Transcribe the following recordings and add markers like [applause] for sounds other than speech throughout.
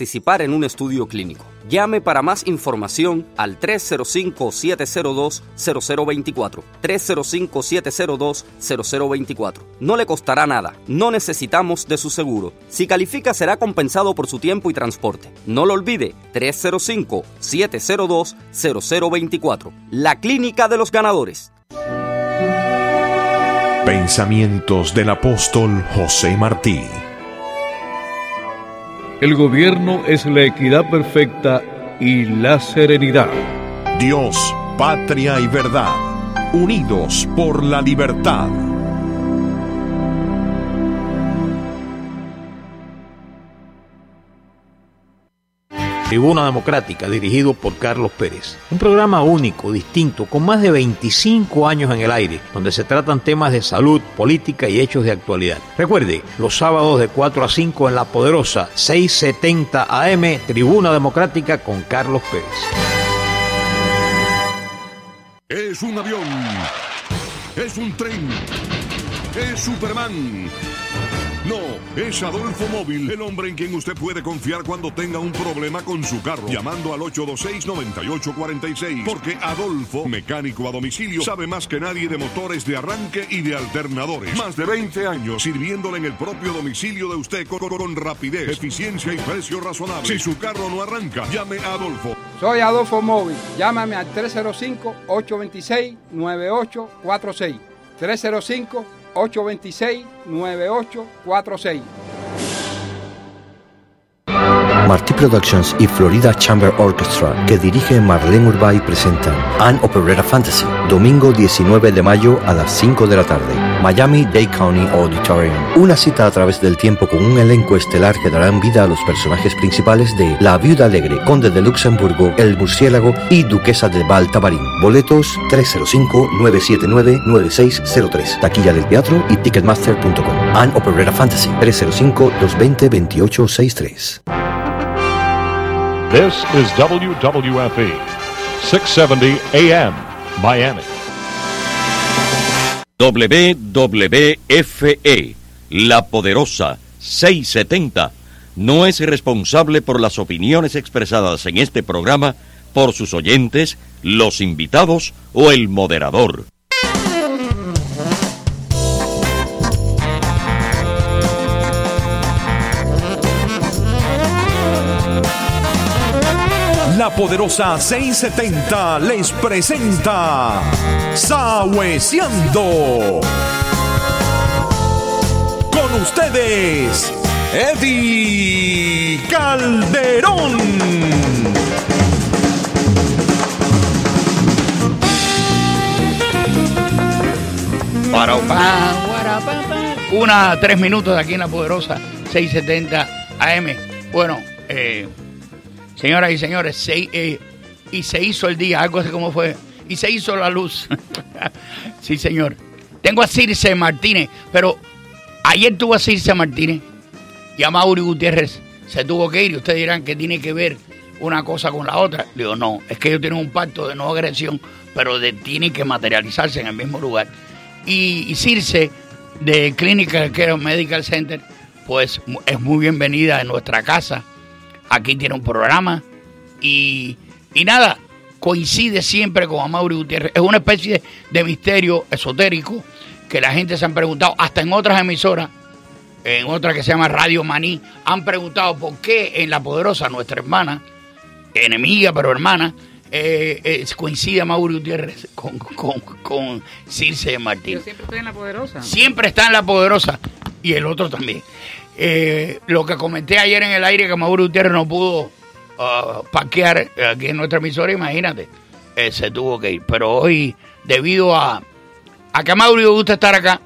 participar en un estudio clínico. Llame para más información al 305-702-0024. 305-702-0024. No le costará nada, no necesitamos de su seguro. Si califica será compensado por su tiempo y transporte. No lo olvide, 305-702-0024. La Clínica de los Ganadores. Pensamientos del apóstol José Martí. El gobierno es la equidad perfecta y la serenidad. Dios, patria y verdad, unidos por la libertad. Tribuna Democrática, dirigido por Carlos Pérez. Un programa único, distinto, con más de 25 años en el aire, donde se tratan temas de salud, política y hechos de actualidad. Recuerde, los sábados de 4 a 5 en La Poderosa, 670 AM, Tribuna Democrática con Carlos Pérez. Es un avión, es un tren, es Superman. No, es Adolfo Móvil, el hombre en quien usted puede confiar cuando tenga un problema con su carro. Llamando al 826-9846. Porque Adolfo, mecánico a domicilio, sabe más que nadie de motores de arranque y de alternadores. Más de 20 años sirviéndole en el propio domicilio de usted con, rapidez, eficiencia y precio razonable. Si su carro no arranca, llame a Adolfo. Soy Adolfo Móvil. Llámame al 305-826-9846. 305 826-9846. Martí Productions y Florida Chamber Orchestra, que dirige Marlene Urbay, presentan An Operetta Fantasy, domingo 19 de mayo a las 5 de la tarde, Miami Dade County Auditorium. Una cita a través del tiempo con un elenco estelar que darán vida a los personajes principales de La Viuda Alegre, Conde de Luxemburgo, El Murciélago y Duquesa de Baltabarín. Boletos 305-979-9603. Taquilla del teatro y ticketmaster.com. An Operetta Fantasy 305-220-2863. This is WWFE, 670 AM, Miami. WWFE, La Poderosa 670, no es responsable por las opiniones expresadas en este programa por sus oyentes, los invitados o el moderador. Poderosa 670 les presenta Sahueciando. Con ustedes, Eddie Calderón. Una, tres minutos aquí en la poderosa 670 AM. Bueno, eh, señoras y señores, se, eh, y se hizo el día, algo así como fue, y se hizo la luz. [laughs] sí, señor. Tengo a Circe Martínez, pero ayer tuvo a Circe Martínez y a Mauri Gutiérrez se tuvo que ir y ustedes dirán que tiene que ver una cosa con la otra. Digo, no, es que ellos tienen un pacto de no agresión, pero de, tienen que materializarse en el mismo lugar. Y, Circe, de Clinical Care Medical Center, pues es muy bienvenida en nuestra casa. Aquí tiene un programa y, y nada, coincide siempre con Amaury Gutiérrez. Es una especie de misterio esotérico que la gente se han preguntado, hasta en otras emisoras, en otra que se llama Radio Maní, han preguntado por qué en La Poderosa, nuestra hermana, enemiga pero hermana, eh, eh, coincide a Mauri Gutiérrez con, con, con Circe Martín. Yo siempre estoy en la poderosa. Siempre está en la poderosa y el otro también. Eh, lo que comenté ayer en el aire que Mauri Gutiérrez no pudo uh, parquear aquí en nuestra emisora, imagínate, eh, se tuvo que ir. Pero hoy, debido a, a que a Mauri le gusta estar acá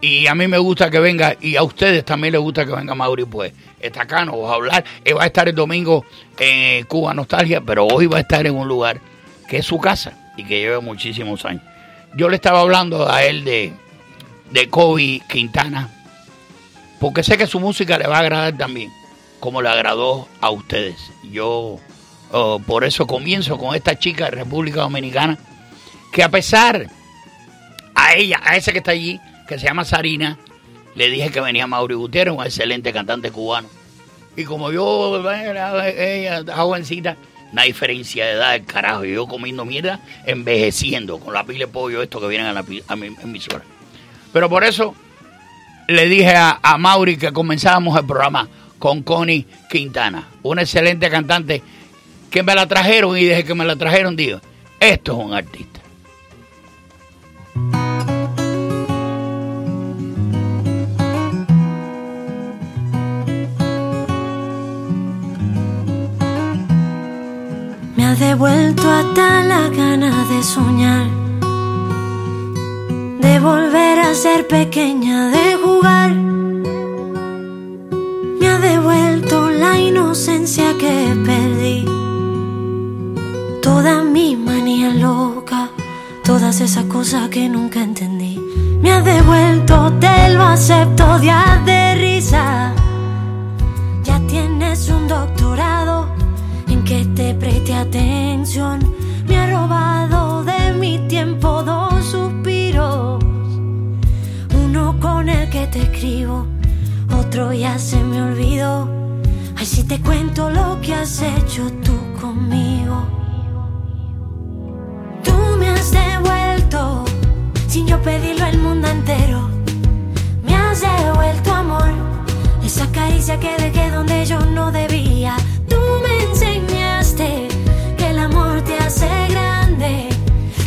y a mí me gusta que venga y a ustedes también les gusta que venga Mauri, pues está acá, nos va a hablar. Él va a estar el domingo en Cuba Nostalgia, pero hoy va a estar en un lugar que es su casa y que lleva muchísimos años. Yo le estaba hablando a él de, de Kobe Quintana, porque sé que su música le va a agradar también, como le agradó a ustedes. Yo oh, por eso comienzo con esta chica de República Dominicana, que a pesar a ella, a esa que está allí, que se llama Sarina, le dije que venía Mauri Gutiérrez, un excelente cantante cubano. Y como yo, ella, jovencita, una diferencia de edad del carajo. Yo comiendo mierda, envejeciendo con la pila de pollo, esto que vienen a, la, a mi emisora. Pero por eso le dije a, a Mauri que comenzábamos el programa con Connie Quintana, una excelente cantante que me la trajeron y desde que me la trajeron digo, esto es un artista. Me ha devuelto hasta la gana de soñar, de volver a ser pequeña, de jugar. Me ha devuelto la inocencia que perdí, toda mi manía loca, todas esas cosas que nunca entendí. Me ha devuelto, te lo acepto, días de risa. Ya tienes un doctorado en que te preste atención. Me ha robado de mi tiempo otro ya se me olvidó. Ay, si te cuento lo que has hecho tú conmigo. Tú me has devuelto, sin yo pedirlo el mundo entero. Me has devuelto amor, esa caricia que dejé donde yo no debía. Tú me enseñaste que el amor te hace grande,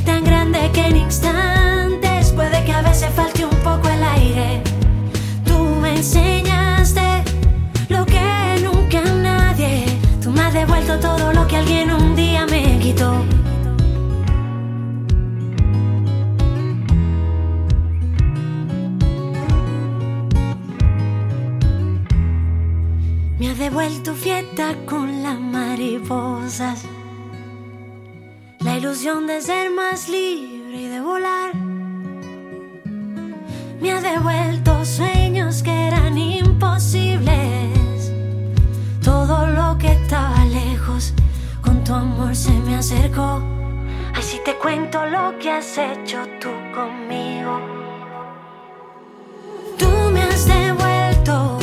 tan grande que en instantes puede que a veces falte un poco el aire. Enseñaste lo que nunca nadie. Tú me has devuelto todo lo que alguien un día me quitó. Me ha devuelto fiesta con las mariposas. La ilusión de ser más libre y de volar. Me ha devuelto sueños que eran imposibles. Todo lo que estaba lejos, con tu amor se me acercó. Ay, si te cuento lo que has hecho tú conmigo. Tú me has devuelto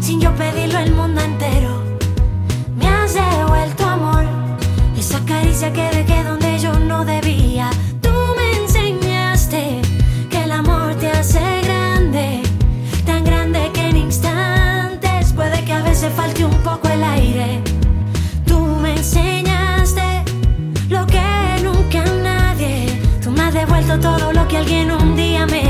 sin yo pedirlo el mundo entero. Me has devuelto amor, esa caricia que dejé todo lo que alguien un día me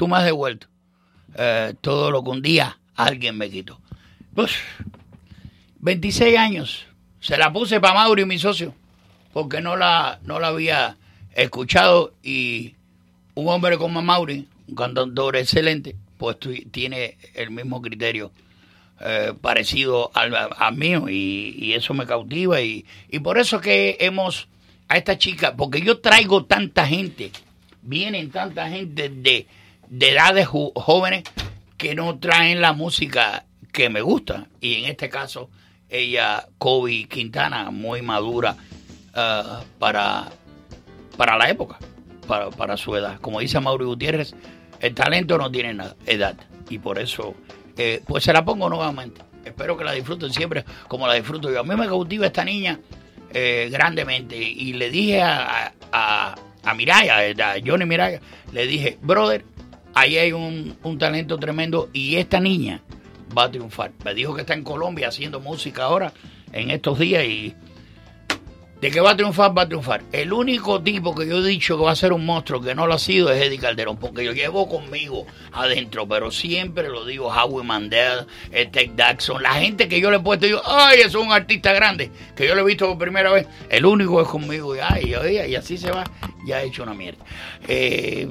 tú me has devuelto eh, todo lo que un día alguien me quitó. Pues, 26 años. Se la puse para Mauri, mi socio, porque no la, no la había escuchado y un hombre como Mauri, un cantautor excelente, pues tiene el mismo criterio eh, parecido al, al mío y, y eso me cautiva y, y por eso que hemos a esta chica, porque yo traigo tanta gente, vienen tanta gente de, de edades jóvenes que no traen la música que me gusta y en este caso ella, Kobe Quintana, muy madura ah, para, para la época, para, para su edad. Como dice Mauri Gutiérrez, el talento no tiene edad y por eso eh, pues se la pongo nuevamente. Espero que la disfruten siempre como la disfruto yo. A mí me cautiva esta niña eh, grandemente. Y le dije a, a, a Miraya, a Johnny Miraya, le dije, brother, ahí hay un, un talento tremendo y esta niña va a triunfar. Me dijo que está en Colombia haciendo música ahora, en estos días, y de que va a triunfar, va a triunfar. El único tipo que yo he dicho que va a ser un monstruo que no lo ha sido es Eddie Calderón, porque yo llevo conmigo adentro, pero siempre lo digo, Howie Mandel, eh, Ted Jackson, la gente que yo le he puesto, digo, ay, es un artista grande, que yo lo he visto por primera vez, el único es conmigo, y, ay, ay, y así se va, ya he hecho una mierda. Eh,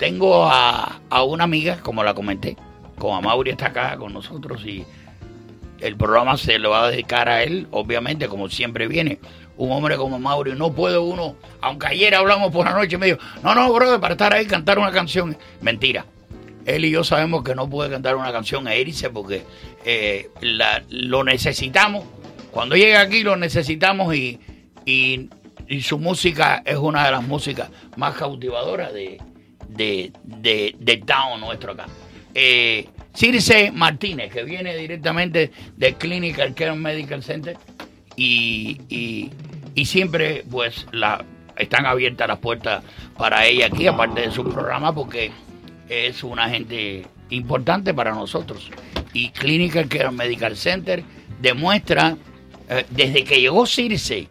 tengo a, a una amiga, como la comenté, como a Mauri está acá con nosotros y el programa se lo va a dedicar a él, obviamente, como siempre viene. Un hombre como Mauri, no puede uno, aunque ayer hablamos por la noche, me dijo, no, no, brother, para estar ahí cantar una canción. Mentira. Él y yo sabemos que no puede cantar una canción e irse porque eh, la- lo necesitamos. Cuando llega aquí lo necesitamos y, y, y su música es una de las músicas más cautivadoras de, de, de, del town nuestro acá. Eh, Circe Martínez, que viene directamente del Clinical Care Medical Center y, y, y siempre pues la están abiertas las puertas para ella aquí, aparte de su programa, porque es una gente importante para nosotros. Y Clinical Care Medical Center demuestra, eh, desde que llegó Circe,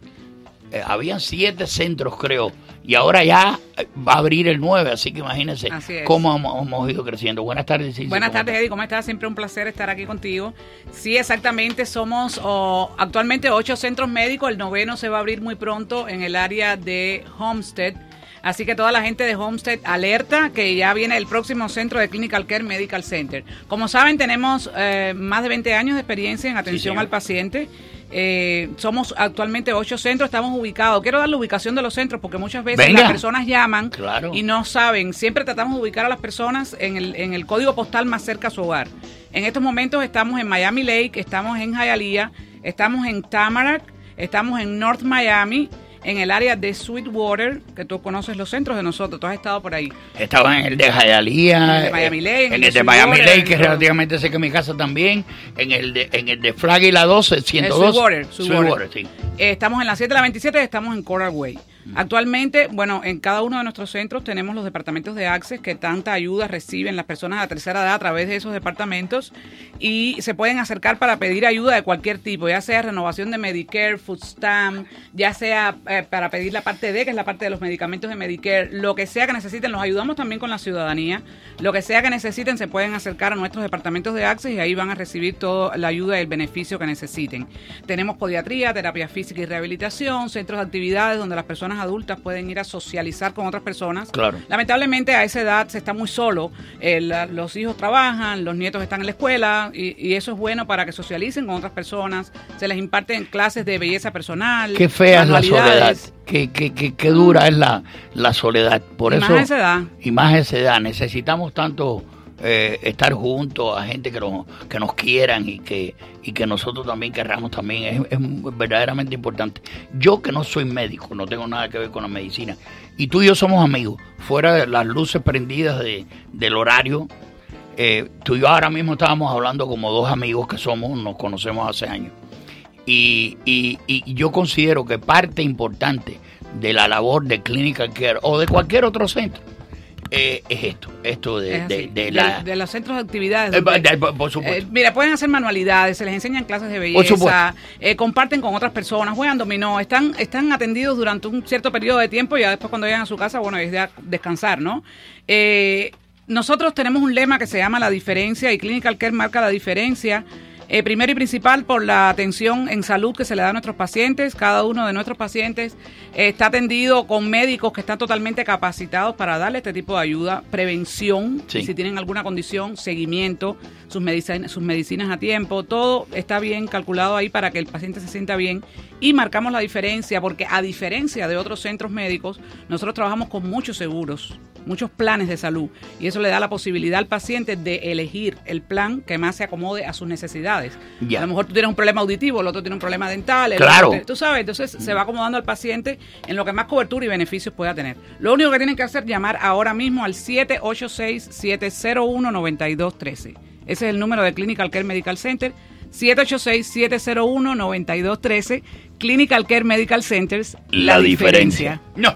eh, habían siete centros creo, y ahora ya eh, va a abrir el nueve, así que imagínense cómo hemos, hemos ido creciendo. Buenas tardes, Circe, Buenas ¿cómo tardes, Eddie. ¿Cómo estás? Siempre un placer estar aquí contigo. Sí, exactamente. Somos oh, actualmente ocho centros médicos. El noveno se va a abrir muy pronto en el área de Homestead. Así que toda la gente de Homestead alerta que ya viene el próximo centro de Clinical Care Medical Center. Como saben, tenemos eh, más de 20 años de experiencia en atención al paciente. Eh, somos actualmente ocho centros, estamos ubicados. Quiero dar la ubicación de los centros porque muchas veces Venga. las personas llaman Claro. y no saben. Siempre tratamos de ubicar a las personas en el, en el código postal más cerca a su hogar. En estos momentos estamos en Miami Lake, estamos en Hialeah, estamos en Tamarack, estamos en North Miami, en el área de Sweetwater, que tú conoces los centros de nosotros, tú has estado por ahí. Estaba en el de Hialeah, En el de Miami Lake, en el de Miami Lake, que es en- relativamente cerca de mi casa también, en el de, en el de Flag y la 12, 102. Sweetwater, Sweetwater. Sweetwater, sí. Eh, estamos en la 7 de la 27 y estamos en Coral Way. Actualmente, bueno, en cada uno de nuestros centros tenemos los departamentos de Access que tanta ayuda reciben las personas la tercera edad a través de esos departamentos y se pueden acercar para pedir ayuda de cualquier tipo, ya sea renovación de Medicare, Food Stamp, ya sea eh, para pedir la parte D, que es la parte de los medicamentos de Medicare, lo que sea que necesiten, los ayudamos también con la ciudadanía, lo que sea que necesiten se pueden acercar a nuestros departamentos de Access y ahí van a recibir toda la ayuda y el beneficio que necesiten. Tenemos podiatría, terapia física y rehabilitación, centros de actividades donde las personas adultas pueden ir a socializar con otras personas. Claro. Lamentablemente a esa edad se está muy solo, eh, la- los hijos trabajan, los nietos están en la escuela y, y eso es bueno para que socialicen con otras personas, se les imparten clases de belleza personal. Qué fea es la soledad, qué, qué, qué, qué dura es la, la soledad. Por Y eso, más a esa edad. Y más a esa edad, necesitamos tanto eh, estar juntos a gente que nos, que nos quieran y que, y que nosotros también querramos también. Es, verdaderamente importante. Yo que no soy médico, no tengo nada que ver con la medicina, y tú y yo somos amigos, fuera de las luces prendidas de, del horario, eh, tú y yo ahora mismo estábamos hablando como dos amigos que somos, nos conocemos hace años. Y, y- y yo considero que parte importante de la labor de Clinical Care o de cualquier otro centro eh, es esto, esto de, Es de- de la... de los centros de actividades. Eh, por- por supuesto. Eh, mira, pueden hacer manualidades, se les enseñan clases de belleza, eh, comparten con otras personas, juegan dominó, están, están atendidos durante un cierto periodo de tiempo y ya después cuando llegan a su casa, bueno, es de descansar, ¿no? Eh, nosotros tenemos un lema que se llama La Diferencia y Clinical Care marca la diferencia. Eh, primero y principal por la atención en salud que se le da a nuestros pacientes. Cada uno de nuestros pacientes eh, está atendido con médicos que están totalmente capacitados para darle este tipo de ayuda, prevención, Sí. si tienen alguna condición, seguimiento, sus medicinas, sus medicinas a tiempo, todo está bien calculado ahí para que el paciente se sienta bien y marcamos la diferencia porque a diferencia de otros centros médicos, nosotros trabajamos con muchos seguros, muchos planes de salud y eso le da la posibilidad al paciente de elegir el plan que más se acomode a sus necesidades. A lo mejor tú tienes un problema auditivo, el otro tiene un problema dental, el Claro. otro tú sabes, entonces se va acomodando al paciente en lo que más cobertura y beneficios pueda tener. Lo único que tienen que hacer es llamar ahora mismo al 786-701-9213. Ese es el número de Clinical Care Medical Center. 786-701-9213, Clinical Care Medical Centers. La, diferencia. No,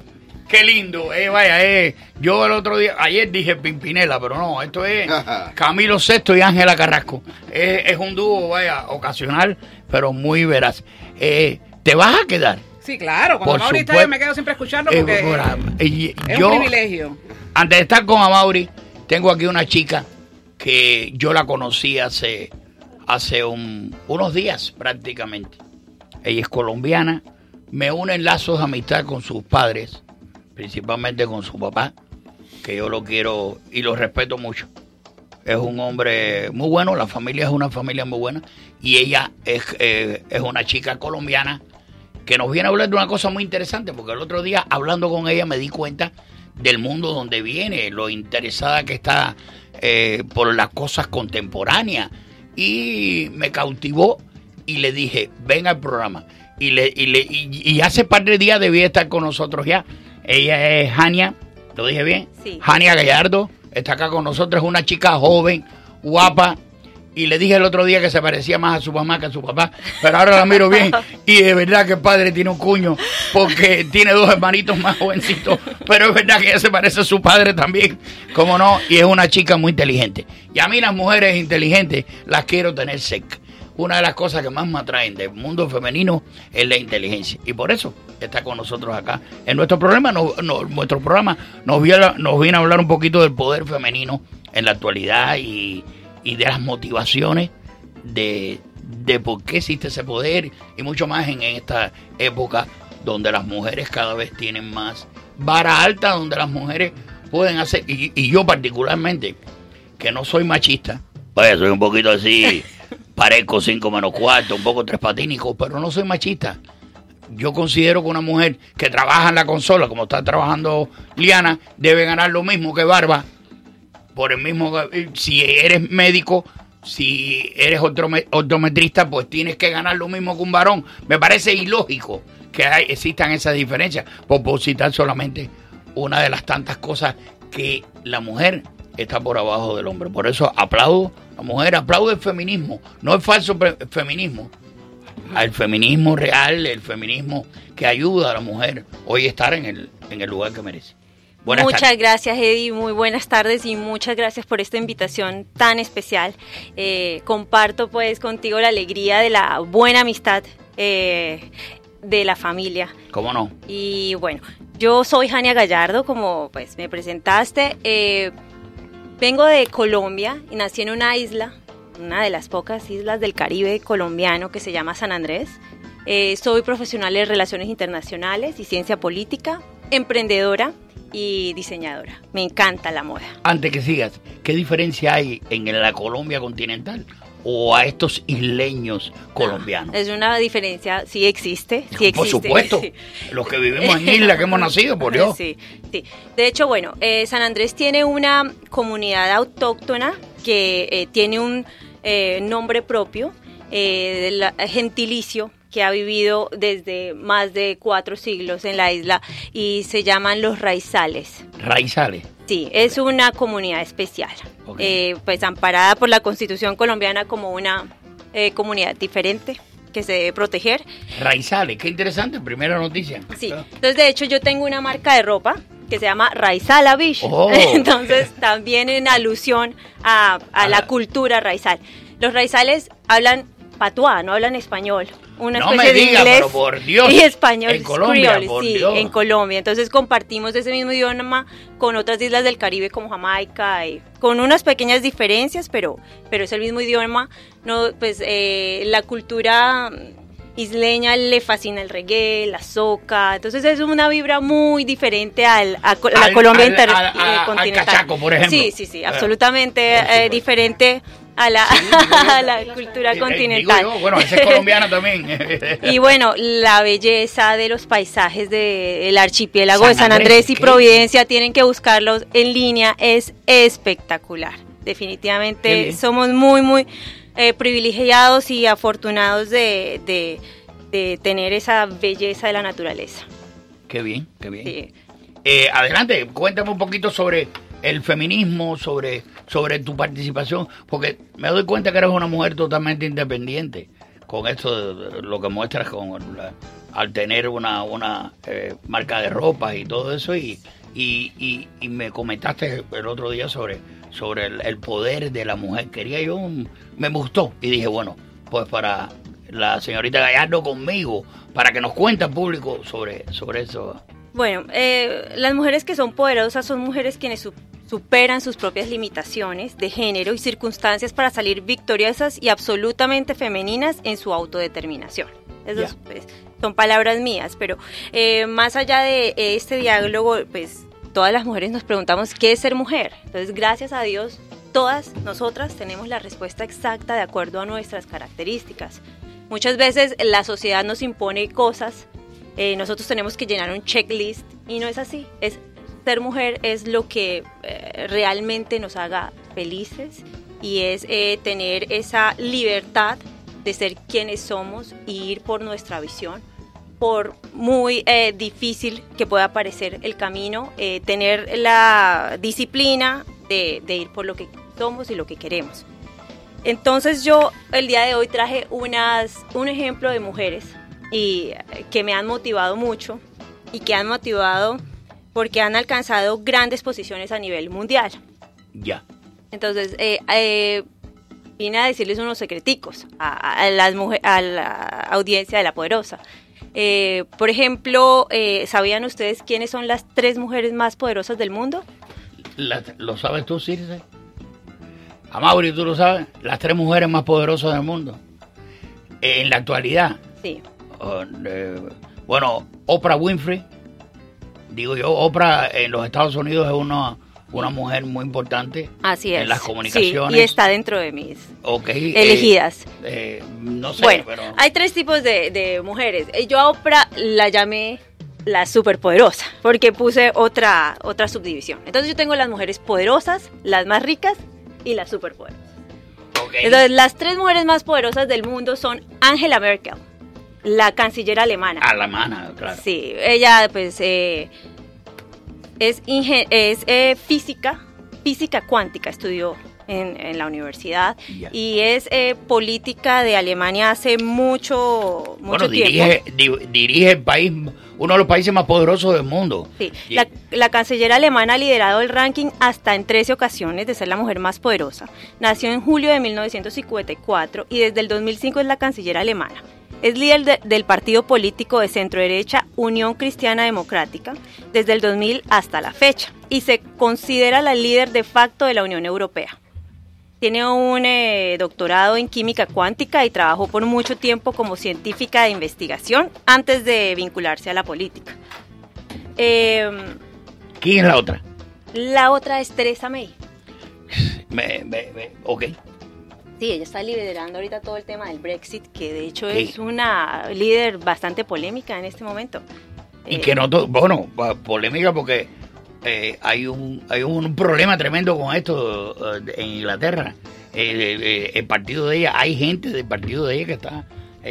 qué lindo. Eh, vaya, eh. Yo el otro día, ayer dije Pimpinela, pero no, esto es [laughs] Camilo Sexto y Ángela Carrasco. Eh, es un dúo, vaya, ocasional, pero muy veraz. Eh, ¿Te vas a quedar? Sí, claro. Cuando Por Mauri está, yo me quedo siempre escuchando Eh, porque eh, es yo- un privilegio. Antes de estar con Amaury, tengo aquí una chica que yo la conocí hace, hace un- unos días prácticamente. Ella es colombiana, me une en lazos de amistad con sus padres, principalmente con su papá, que yo lo quiero y lo respeto mucho. Es un hombre muy bueno, la familia es una familia muy buena y ella es, eh, es una chica colombiana que nos viene a hablar de una cosa muy interesante, porque el otro día hablando con ella me di cuenta del mundo donde viene, lo interesada que está eh, por las cosas contemporáneas. Y me cautivó y le dije, ven al programa. Y, le, y, le, y, y hace par de días debía estar con nosotros ya. Ella es Jania, ¿lo dije bien? Sí. Jania Gallardo, está acá con nosotros, es una chica joven, guapa. Y le dije el otro día que se parecía más a su mamá que a su papá, pero ahora la miro bien. [laughs] Y de verdad que el padre tiene un cuño, porque tiene dos hermanitos más jovencitos. Pero es verdad que ella se parece a su padre también, como no, y es una chica muy inteligente. Y a mí las mujeres inteligentes las quiero tener cerca. Una de las cosas que más me atraen del mundo femenino es la inteligencia. Y por eso está con nosotros acá. En nuestro programa, no, no- nuestro programa nos viene, a- nos viene a hablar un poquito del poder femenino en la actualidad y, y de las motivaciones de, de por qué existe ese poder y mucho más en esta época donde las mujeres cada vez tienen más vara alta, donde las mujeres pueden hacer, y, y yo particularmente, que no soy machista, vaya, soy un poquito así, [laughs] parezco cinco menos cuarto, un poco tres patínico, pero no soy machista. Yo considero que una mujer que trabaja en la consola, como está trabajando Liana, debe ganar lo mismo que Barba, por el mismo si eres médico si eres ortometrista pues tienes que ganar lo mismo que un varón me parece ilógico que existan esas diferencias por, por citar solamente una de las tantas cosas que la mujer está por abajo del hombre por eso aplaudo a la mujer aplaudo el feminismo no el falso feminismo al feminismo real el feminismo que ayuda a la mujer hoy estar en el, en el lugar que merece Buenas muchas tardes. gracias, Eddie. Muy buenas tardes y muchas gracias por esta invitación tan especial. Eh, comparto pues contigo la alegría de la buena amistad eh, de la familia. ¿Cómo no? Y bueno, yo soy Jania Gallardo, como pues me presentaste. Eh, vengo de Colombia y nací en una isla, una de las pocas islas del Caribe colombiano que se llama San Andrés. Eh, soy profesional de Relaciones Internacionales y Ciencia Política, emprendedora y diseñadora. Me encanta la moda. Antes que sigas, ¿qué diferencia hay en la Colombia continental o a estos isleños colombianos? Es una diferencia, sí existe, sí existe. Por supuesto, Sí. [laughs] los que vivimos en isla, que hemos nacido, por Dios. Sí, sí. De hecho, bueno, eh, San Andrés tiene una comunidad autóctona que eh, tiene un eh, nombre propio, eh, gentilicio, que ha vivido desde más de cuatro siglos en la isla y se llaman los raizales. Raizales. Sí, es una comunidad especial, eh, pues amparada por la Constitución colombiana como una eh, comunidad diferente que se debe proteger. Raizales, qué interesante, primera noticia. Sí, entonces de hecho yo tengo una marca de ropa que se llama Raizala Beach. Oh. [laughs] Entonces también en alusión a, a la cultura raizal. Los raizales hablan patuá, no hablan español. Una No especie me de inglés pero por Dios, y español. en Colombia, creole, por sí, Dios. en Colombia. Entonces compartimos ese mismo idioma con otras islas del Caribe como Jamaica, y con unas pequeñas diferencias, pero, pero es el mismo idioma. No, pues eh, la cultura isleña le fascina el reggae, la soca, entonces es una vibra muy diferente al, a, la Al- Colombia al- inter- al- eh, a- al continental. cachaco, por ejemplo. Sí, sí, sí, Eh, absolutamente eh, diferente a la, [laughs] a la cultura Eh, digo continental. yo, bueno, esa es colombiana [laughs] también. Y bueno, la belleza de los paisajes del archipiélago San de San Andrés, Andrés y ¿qué? Providencia, tienen que buscarlos en línea, es espectacular. Definitivamente somos muy, muy eh, privilegiados y afortunados de, de- de tener esa belleza de la naturaleza. Qué bien, qué bien. Sí. Eh, adelante, cuéntame un poquito sobre el feminismo, sobre, sobre tu participación, porque me doy cuenta que eres una mujer totalmente independiente con esto, de- lo que muestras con al tener una, una eh, marca de ropa y todo eso, y, y, y, y me comentaste el otro día sobre, sobre el, poder de la mujer. Quería yo, me gustó, y dije, bueno, pues para la señorita Gallardo conmigo, para que nos cuente al público sobre, sobre eso. Bueno, eh, las mujeres que son poderosas son mujeres quienes su- superan sus propias limitaciones de género y circunstancias para salir victoriosas y absolutamente femeninas en su autodeterminación. Esas Ya. pues, son palabras mías, pero eh, más allá de este diálogo, pues todas las mujeres nos preguntamos qué es ser mujer. Entonces, gracias a Dios, todas nosotras tenemos la respuesta exacta de acuerdo a nuestras características. Muchas veces la sociedad nos impone cosas eh, nosotros tenemos que llenar un checklist y no es así. Es ser mujer es lo que eh, realmente nos haga felices y es eh, tener esa libertad de ser quienes somos y ir por nuestra visión. Por muy eh, difícil que pueda parecer el camino, tener la disciplina de, de ir por lo que somos y lo que queremos. Entonces yo el día de hoy traje unas, un ejemplo de mujeres y que me han motivado mucho y que han motivado porque han alcanzado grandes posiciones a nivel mundial. Ya. Entonces, eh, eh, vine a decirles unos secreticos a, a las mujer- a la audiencia de La Poderosa. Eh, por ejemplo, eh, ¿sabían ustedes quiénes son las tres mujeres más poderosas del mundo? La- ¿Lo sabes tú, Circe? A Mauri, ¿tú lo sabes? Las tres mujeres más poderosas del mundo. En la actualidad. Sí. Oh, bueno, Oprah Winfrey. Digo yo, Oprah en los Estados Unidos es una, una mujer muy importante. Así es. En las Sí, comunicaciones. y está dentro de mis Ok, eh, elegidas. eh, no sé, bueno, pero... hay tres tipos de, de mujeres. Eh, Yo a Oprah la llamé la superpoderosa, porque puse otra, otra subdivisión. Entonces yo tengo las mujeres poderosas, las más ricas y las superpoderosas. Entonces las tres mujeres más poderosas del mundo son Angela Merkel, la canciller alemana. Alemana, claro. Sí, ella pues eh, es, eh, física, física cuántica, estudió en, en la universidad y es eh, política de Alemania hace mucho, mucho Bueno, tiempo. dirige, di- dirige el país, uno de los países más poderosos del mundo. Sí, la, la canciller alemana ha liderado el ranking hasta en 13 ocasiones de ser la mujer más poderosa. Nació en julio de 1954 y desde el 2005 es la canciller alemana. Es líder de- del partido político de centro derecha Unión Cristiana Democrática desde el 2000 hasta la fecha y se considera la líder de facto de la Unión Europea. Tiene un eh, doctorado en química cuántica y trabajó por mucho tiempo como científica de investigación antes de vincularse a la política. Eh, ¿Quién es la otra? la otra es Teresa May. Me, me- me- ok. Sí, ella está liderando ahorita todo el tema del Brexit, que de hecho Sí. es una líder bastante polémica en este momento. Y Eh, que no todo, bueno, polémica porque eh, hay un hay un problema tremendo con esto eh, en Inglaterra. El partido de ella, hay gente del partido de ella que está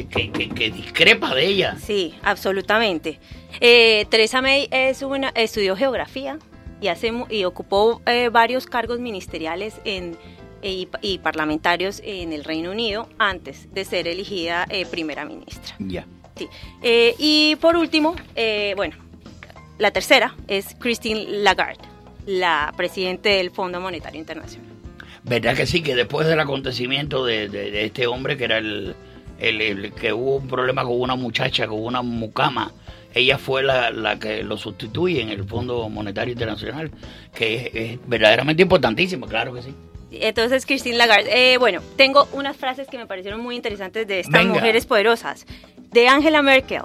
que, que- que discrepa de ella. Sí, absolutamente. Eh, Teresa May es una, estudió geografía y, hace, y ocupó eh, varios cargos ministeriales en, y, y parlamentarios en el Reino Unido antes de ser elegida eh, primera ministra. Ya. Sí. Eh, y por último, eh, bueno, la tercera es Christine Lagarde, la presidenta del Fondo Monetario Internacional. ¿Verdad que sí? Que después del acontecimiento de, de- de este hombre que era el, el- el que hubo un problema con una muchacha, con una mucama, ella fue la, la que lo sustituye en el Fondo Monetario Internacional, que es, es verdaderamente importantísimo, claro que sí. Entonces, Christine Lagarde, eh, bueno, tengo unas frases que me parecieron muy interesantes de estas Venga. mujeres poderosas. De Angela Merkel,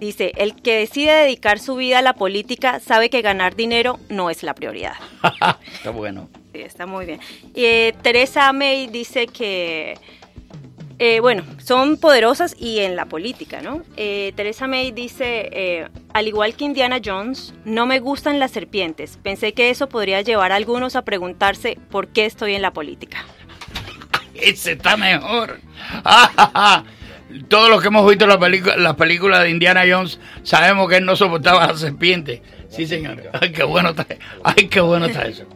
dice, el que decide dedicar su vida a la política sabe que ganar dinero no es la prioridad. [laughs] Está bueno. Sí, está muy bien. Eh, Teresa May dice que, eh, bueno, son poderosas y en la política, ¿no? Eh, Teresa May dice, eh, al igual que Indiana Jones, no me gustan las serpientes. Pensé que eso podría llevar a algunos a preguntarse por qué estoy en la política. [laughs] Ese está mejor. [laughs] Todos los que hemos visto la las películas de Indiana Jones sabemos que él no soportaba las serpientes. Sí, señor. Ay, qué bueno ay, qué bueno está eso.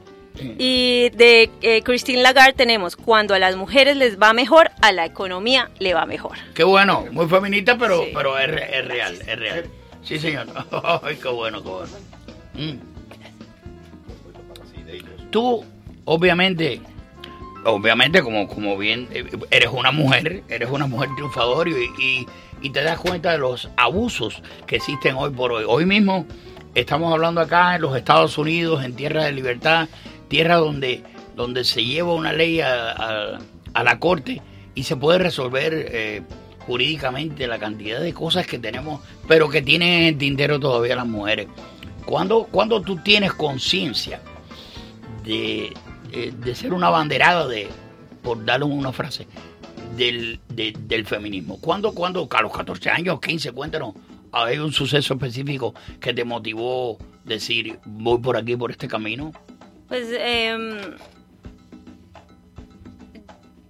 Y de eh, Christine Lagarde tenemos, cuando a las mujeres les va mejor, a la economía le va mejor. Qué bueno, muy feminista, pero, pero es, es real, es real. Sí, señor. [laughs] Ay, qué bueno, qué bueno. Mm. Tú, obviamente, obviamente, como, como bien, eh, eres una mujer, eres una mujer triunfadora y, y, y te das cuenta de los abusos que existen hoy por hoy. Hoy mismo estamos hablando acá en los Estados Unidos, en tierra de libertad, tierra donde, donde se lleva una ley a, a- la corte y se puede resolver eh, jurídicamente la cantidad de cosas que tenemos, pero que tienen en tintero todavía las mujeres. Cuando, cuando tú tienes conciencia de, eh, de ser una banderada de, por darle una frase, del, de- del feminismo. ¿Cuándo, cuando a los 14 años, 15, cuéntanos, hay un suceso específico que te motivó decir, voy por aquí, por este camino? Pues em,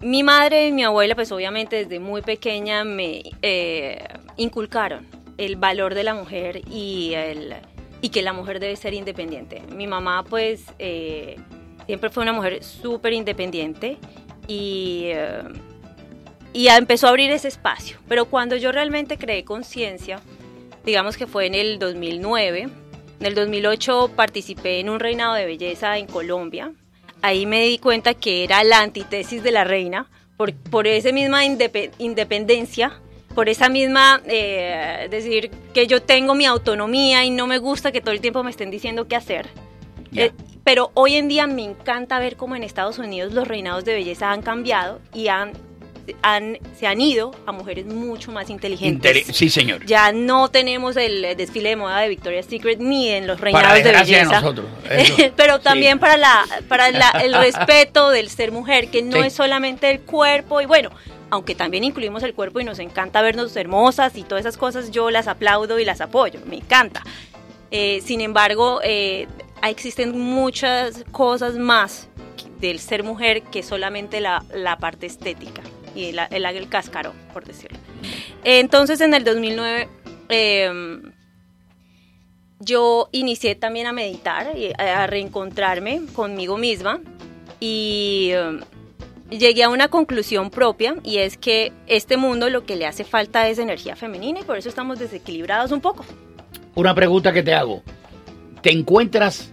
mi madre y mi abuela, pues obviamente desde muy pequeña me eh, inculcaron el valor de la mujer y, el, y que la mujer debe ser independiente. Mi mamá pues eh, siempre fue una mujer súper independiente y, eh, y empezó a abrir ese espacio. Pero cuando yo realmente creé conciencia, digamos que fue en el 2009, en el 2008 participé en un reinado de belleza en Colombia. Ahí me di cuenta que era la antítesis de la reina, por, por esa misma indepe- independencia, por esa misma, eh, decir que yo tengo mi autonomía y no me gusta que todo el tiempo me estén diciendo qué hacer. Eh, pero hoy en día me encanta ver cómo en Estados Unidos los reinados de belleza han cambiado y han, han- se han ido a mujeres mucho más inteligentes. Inteli- sí, señor. Ya no tenemos el desfile de moda de Victoria's Secret ni en los Para reinados de de belleza. nosotros, eso. [laughs] Pero también para la para la- el [laughs] respeto del ser mujer, que no Sí. es solamente el cuerpo y bueno, aunque también incluimos el cuerpo y nos encanta vernos hermosas y todas esas cosas, yo las aplaudo y las apoyo, me encanta. Eh, sin embargo, eh, existen muchas cosas más del ser mujer que solamente la, la parte estética y la- el, el cascarón, por decirlo. Entonces, en el 2009, eh, yo inicié también a meditar y a reencontrarme conmigo misma y eh, llegué a una conclusión propia y es que este mundo lo que le hace falta es energía femenina y por eso estamos desequilibrados un poco. Una pregunta que te hago. ¿Te encuentras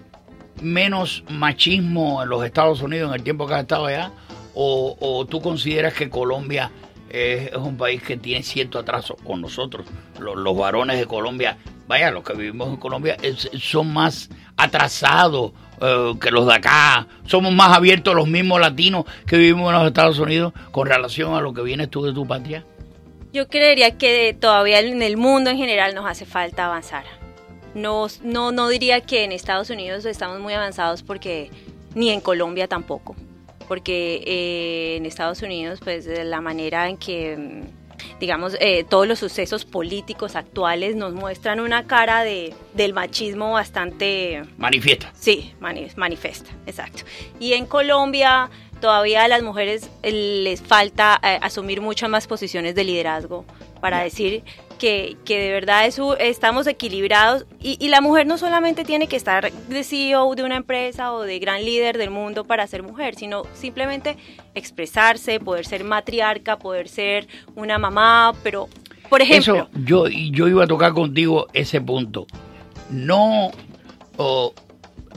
menos machismo en los Estados Unidos en el tiempo que has estado allá? ¿O, o tú consideras que Colombia es, un país que tiene cierto atraso con nosotros? Los, varones de Colombia, vaya, los que vivimos en Colombia son más atrasados eh, que los de acá. Somos más abiertos los mismos latinos que vivimos en los Estados Unidos con relación a lo que vienes tú de tu patria. Yo creería que todavía en el mundo en general nos hace falta avanzar. No, no, no diría que en Estados Unidos estamos muy avanzados porque ni en Colombia tampoco. Porque eh, en Estados Unidos, pues la manera en que, mm, digamos, eh, todos los sucesos políticos actuales nos muestran una cara de, del machismo bastante Manifiesta. Sí, mani- manifesta, exacto. Y en Colombia todavía a las mujeres eh, les falta eh, asumir muchas más posiciones de liderazgo para decir que, que de verdad eso, estamos equilibrados. Y, y la mujer no solamente tiene que estar de CEO de una empresa o de gran líder del mundo para ser mujer, sino simplemente expresarse, poder ser matriarca, poder ser una mamá, pero, por ejemplo... Eso, yo, yo iba a tocar contigo ese punto. No, o,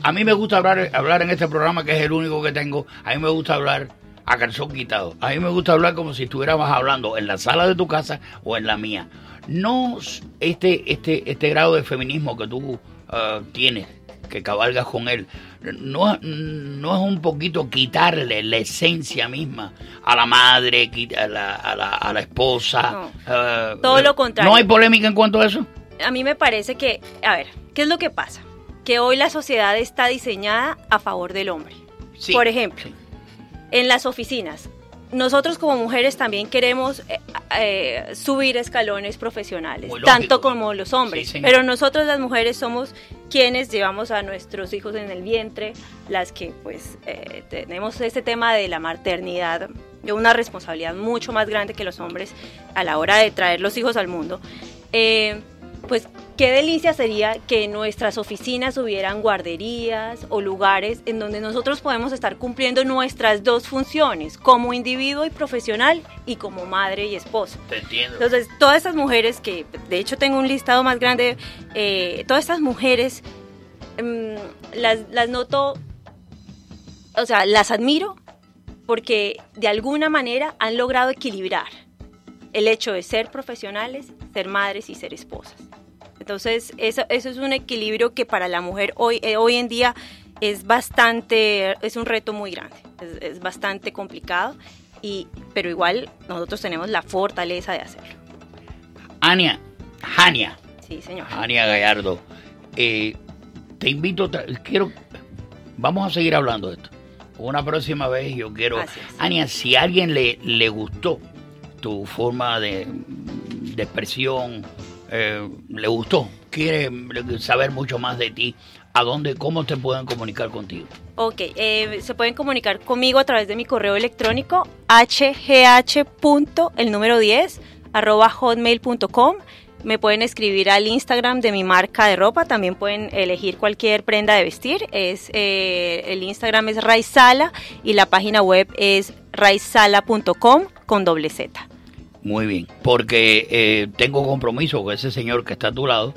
a mí me gusta hablar, hablar en este programa, que es el único que tengo, a mí me gusta hablar a calzón quitado. A mí me gusta hablar como si estuviéramos hablando en la sala de tu casa o en la mía. No este, este, este grado de feminismo que tú ah, tienes, que cabalgas con él, no, no es un poquito quitarle la esencia misma a la madre, a la, a la, a la esposa. ah, Todo lo contrario. ¿No hay polémica en cuanto a eso? a mí me parece que, a ver, ¿qué es lo que pasa? Que hoy la sociedad está diseñada a favor del hombre. Sí, Por ejemplo, en las oficinas, nosotros como mujeres también queremos eh, eh, subir escalones profesionales, tanto como los hombres. Sí, pero nosotros las mujeres somos quienes llevamos a nuestros hijos en el vientre, las que pues eh, tenemos este tema de la maternidad, de una responsabilidad mucho más grande que los hombres a la hora de traer los hijos al mundo. Eh, Pues qué delicia sería que en nuestras oficinas hubieran guarderías o lugares en donde nosotros podemos estar cumpliendo nuestras dos funciones, como individuo y profesional y como madre y esposa. Te entiendo. Entonces, todas estas mujeres que, de hecho, tengo un listado más grande, eh, todas estas mujeres em, las, las noto, o sea, las admiro porque de alguna manera han logrado equilibrar el hecho de ser profesionales, ser madres y ser esposas. Entonces, eso, eso es un equilibrio que para la mujer hoy, eh, hoy en día es bastante, es un reto muy grande, es, es bastante complicado, y, pero igual nosotros tenemos la fortaleza de hacerlo. Ania, Jania, Sí, señor. Jania Gallardo, eh, te invito, quiero, vamos a seguir hablando de esto. Una próxima vez yo quiero, Ania, si a alguien le, le gustó tu forma de, de expresión, eh, le gustó, quiere saber mucho más de ti, ¿a dónde, cómo te pueden comunicar contigo? Ok, eh, se pueden comunicar conmigo a través de mi correo electrónico hgh. el número 10 arroba hotmail.com. Me pueden escribir al Instagram de mi marca de ropa. También pueden elegir cualquier prenda de vestir. Es eh, el Instagram es Raizala y la página web es raizala.com con doble Z. Muy bien, porque eh, tengo compromiso con ese señor que está a tu lado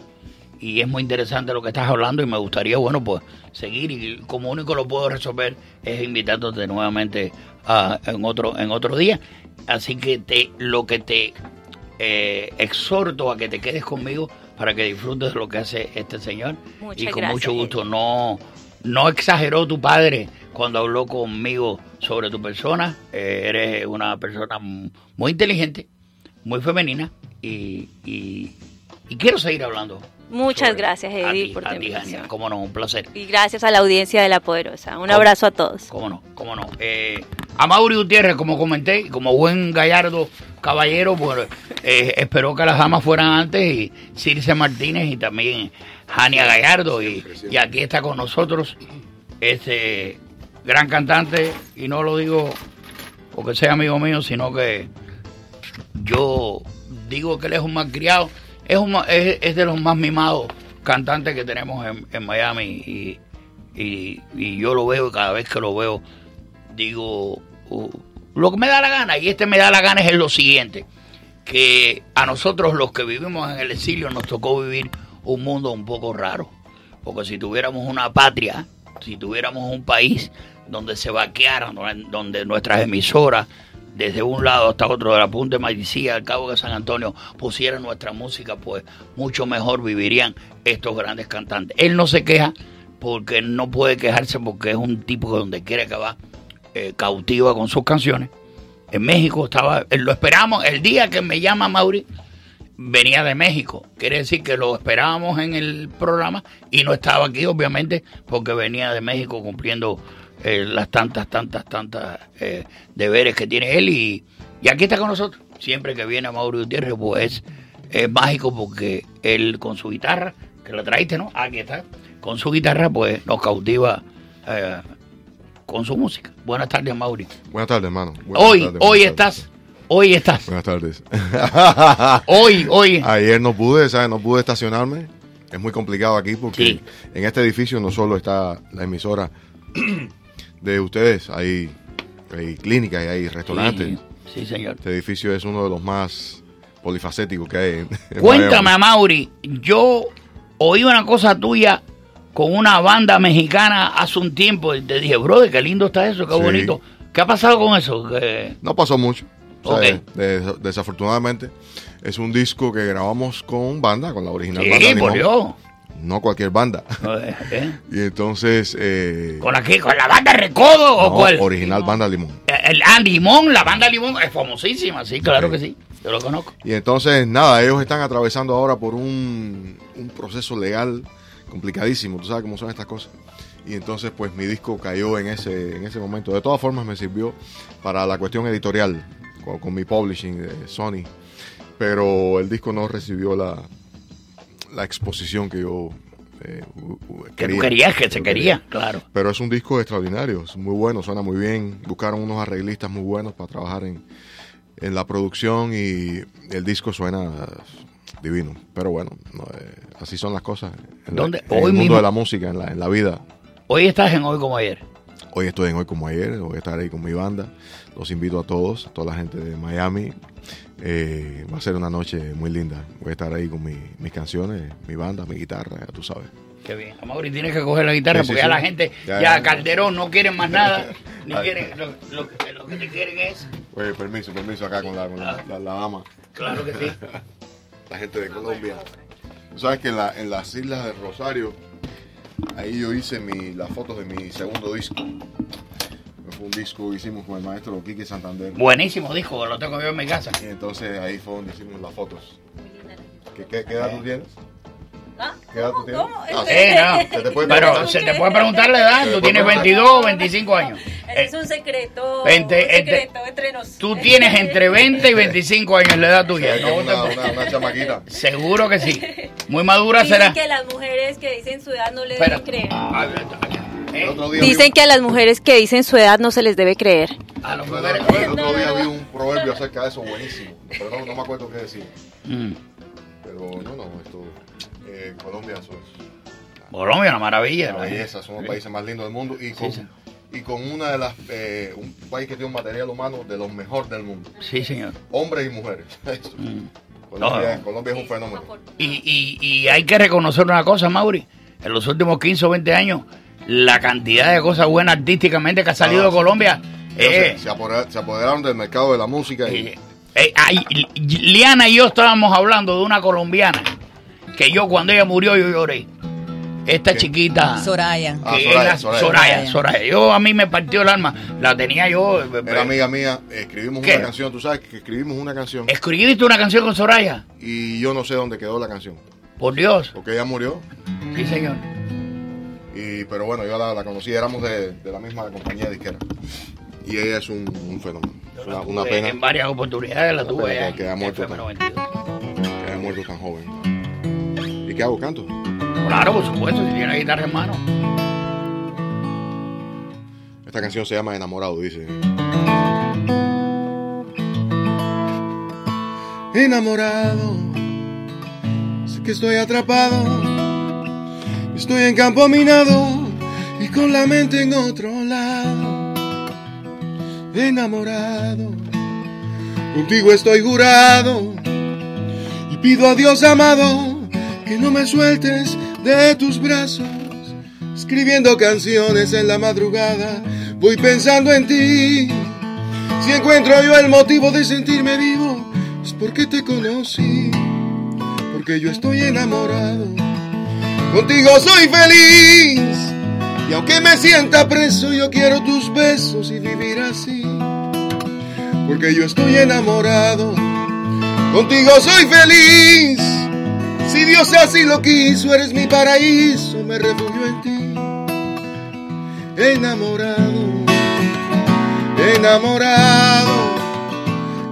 y es muy interesante lo que estás hablando y me gustaría, bueno, pues seguir y como único lo puedo resolver es invitándote nuevamente a- en otro en otro día. Así que te lo que te eh, exhorto a que te quedes conmigo para que disfrutes de lo que hace este señor. Muchas y con gracias, mucho gusto no no exageró tu padre cuando habló conmigo sobre tu persona. Eh, eres una persona muy inteligente, muy femenina y quiero seguir hablando. Muchas gracias, ti, por a tu ti, invitación. Jania. Cómo no, un placer. Y gracias a la audiencia de La Poderosa. Un ¿Cómo? abrazo a todos. Cómo no, cómo no. Eh, a Mauri Gutiérrez, como comenté, como buen gallardo caballero, pues eh, esperó que las damas fueran antes y Circe Martínez y también Jania Gallardo. Y, y aquí está con nosotros este gran cantante, y no lo digo porque sea amigo mío, sino que yo digo que él es un malcriado, es, un, es, es de los más mimados cantantes que tenemos en, Miami y, yo lo veo y cada vez que lo veo digo uh, lo que me da la gana y este me da la gana es lo siguiente que a nosotros los que vivimos en el exilio nos tocó vivir un mundo un poco raro porque si tuviéramos una patria si tuviéramos un país donde se vaquearan donde nuestras emisoras desde un lado hasta otro de la punta de Maricía al cabo de San Antonio pusieran nuestra música pues mucho mejor vivirían estos grandes cantantes él no se queja porque no puede quejarse porque es un tipo que donde quiere que va eh, cautiva con sus canciones. En México estaba, eh, lo esperamos, el día que me llama Mauri, venía de México. Quiere decir que lo esperábamos en el programa y no estaba aquí, obviamente, porque venía de México cumpliendo eh, las tantas, tantas, tantas eh, deberes que tiene él y, y aquí está con nosotros. Siempre que viene Mauri Gutiérrez, pues es mágico porque él con su guitarra, que la traíste, ¿no? Aquí está. Con su guitarra, pues nos cautiva eh, con su música. Buenas tardes, Mauri. Buenas tardes, hermano. Buenas Hoy, tardes, hoy tardes. estás, hoy estás. Buenas tardes. [laughs] Hoy, hoy. Ayer no pude, ¿sabes? No pude estacionarme. Es muy complicado aquí porque Sí. en este edificio no solo está la emisora de ustedes, hay, hay clínicas y hay restaurantes. Sí, sí, señor. Este edificio es uno de los más polifacéticos que hay. en- Cuéntame, Miami. Mauri, yo oí una cosa tuya con una banda mexicana hace un tiempo y te dije, brother, qué lindo está eso, qué Sí. bonito. ¿Qué ha pasado con eso? Que- No pasó mucho. ¿sabes? Des- desafortunadamente, es un disco que grabamos con banda, con la original Sí, banda por. No cualquier banda. Eh, [laughs] y entonces... eh, ¿Con, la, qué? ¿Con la banda Recodo o no, cuál? original banda Limón. Eh, El, ah, Limón, la banda Limón es famosísima, sí, claro que sí. Yo lo conozco. Y entonces, nada, ellos están atravesando ahora por un, un proceso legal complicadísimo, tú sabes cómo son estas cosas. Y entonces, pues mi disco cayó en ese, en ese momento. De todas formas, me sirvió para la cuestión editorial, con, con mi publishing de Sony. Pero el disco no recibió la, la exposición que yo eh, u- u- Que tú querías, que se quería, claro. Pero es un disco extraordinario, es muy bueno, suena muy bien. Buscaron unos arreglistas muy buenos para trabajar en, en la producción y el disco suena divino. Pero bueno, no, eh, así son las cosas. En, la- en Hoy el mundo mismo. de la música, en la, en la vida. Hoy estás en Hoy como ayer. Hoy estoy en Hoy como ayer, voy a estar ahí con mi banda. Los invito a todos, a toda la gente de Miami. Eh, va a ser una noche muy linda. Voy a estar ahí con mi- mis canciones, mi banda, mi guitarra, ya tú sabes. Qué bien. Mauri, tienes que coger la guitarra Sí, sí, porque ya sí. la gente, Ya, ya, ya. Calderón no quieren más nada. [laughs] ni quieren, lo, lo que- lo que te quieren es. Oye, permiso, permiso acá con la, con la, la- la dama. Claro que sí. [laughs] La gente de Colombia. Tú sabes que en, la- en las islas de Rosario, ahí yo hice mi, las fotos de mi segundo disco. Fue un disco que hicimos con el maestro Quique Santander. Buenísimo disco, lo tengo yo en mi casa. Y entonces ahí fue donde hicimos las fotos. ¿Qué, qué, qué edad tú tienes? ¿Qué edad tú tienes? Ah, Eh, no. se te puede Pero preguntar. se te puede preguntar la edad. Tú tienes preguntar. 22 o 25 años. Es un secreto, Entre- un secreto entre nosotros. Tú tienes entre 20 y 25 años la edad tuya. Sí, No una- te- una- una chamaquita. Seguro que sí. [laughs] Muy madura Dicen será. que las mujeres que dicen su edad no le Espera. deben creer. Día Dicen que a las mujeres que dicen su edad no se les debe creer. A los vi, el otro- el otro día vi un proverbio acerca de eso buenísimo. Pero no, no me acuerdo qué decir. Mm. Pero no, no, esto. Eh, Colombia, eso es. Colombia, una maravilla. Una belleza, son los países más lindos del mundo y con, y con una de las eh, un país que tiene un material humano de los mejores del mundo. Sí, señor. Hombres y mujeres. [laughs] Eso. Mm. Colombia, No. Colombia es un fenómeno. Y, y, y hay que reconocer una cosa, Mauri. En los últimos 15 o 20 años, la cantidad de cosas buenas artísticamente que ha salido de. Colombia. eh, Se, se apodera- se apoderaron del mercado de la música y eh, ay, Liana y yo estábamos hablando de una colombiana que yo cuando ella murió yo lloré. Esta chiquita. Soraya. Ah, que Soraya, es la- Soraya. Soraya, Soraya. Yo a mí me partió el alma. La tenía yo. eh, era amiga mía, escribimos ¿Qué? una canción, tú sabes que escribimos una canción ¿Escribiste una canción con Soraya? y yo no sé dónde quedó la canción. Por Dios. Porque ella murió. Sí, señor. Y, pero bueno, yo la, la conocí, éramos de, de la misma compañía disquera. Y ella es un, un fenómeno. Es una, pena En varias oportunidades la tuve. allá que, que haya muerto FM tan, 92. que haya muerto tan joven. ¿Y qué hago? ¿Canto? Claro, por supuesto, si tiene guitarra en mano. Esta canción se llama Enamorado, dice. Enamorado, sé que estoy atrapado, estoy en campo minado y con la mente en otro lado. Enamorado, contigo estoy jurado y pido a Dios amado que no me sueltes de tus brazos. Escribiendo canciones en la madrugada, voy pensando en ti. Si encuentro yo el motivo de sentirme vivo, es porque te conocí, porque yo estoy enamorado. Contigo soy feliz, y aunque me sienta preso, yo quiero tus besos y vivir así, porque yo estoy enamorado. Contigo soy feliz, si Dios así lo quiso, eres mi paraíso, me refugio en ti. Enamorado, enamorado,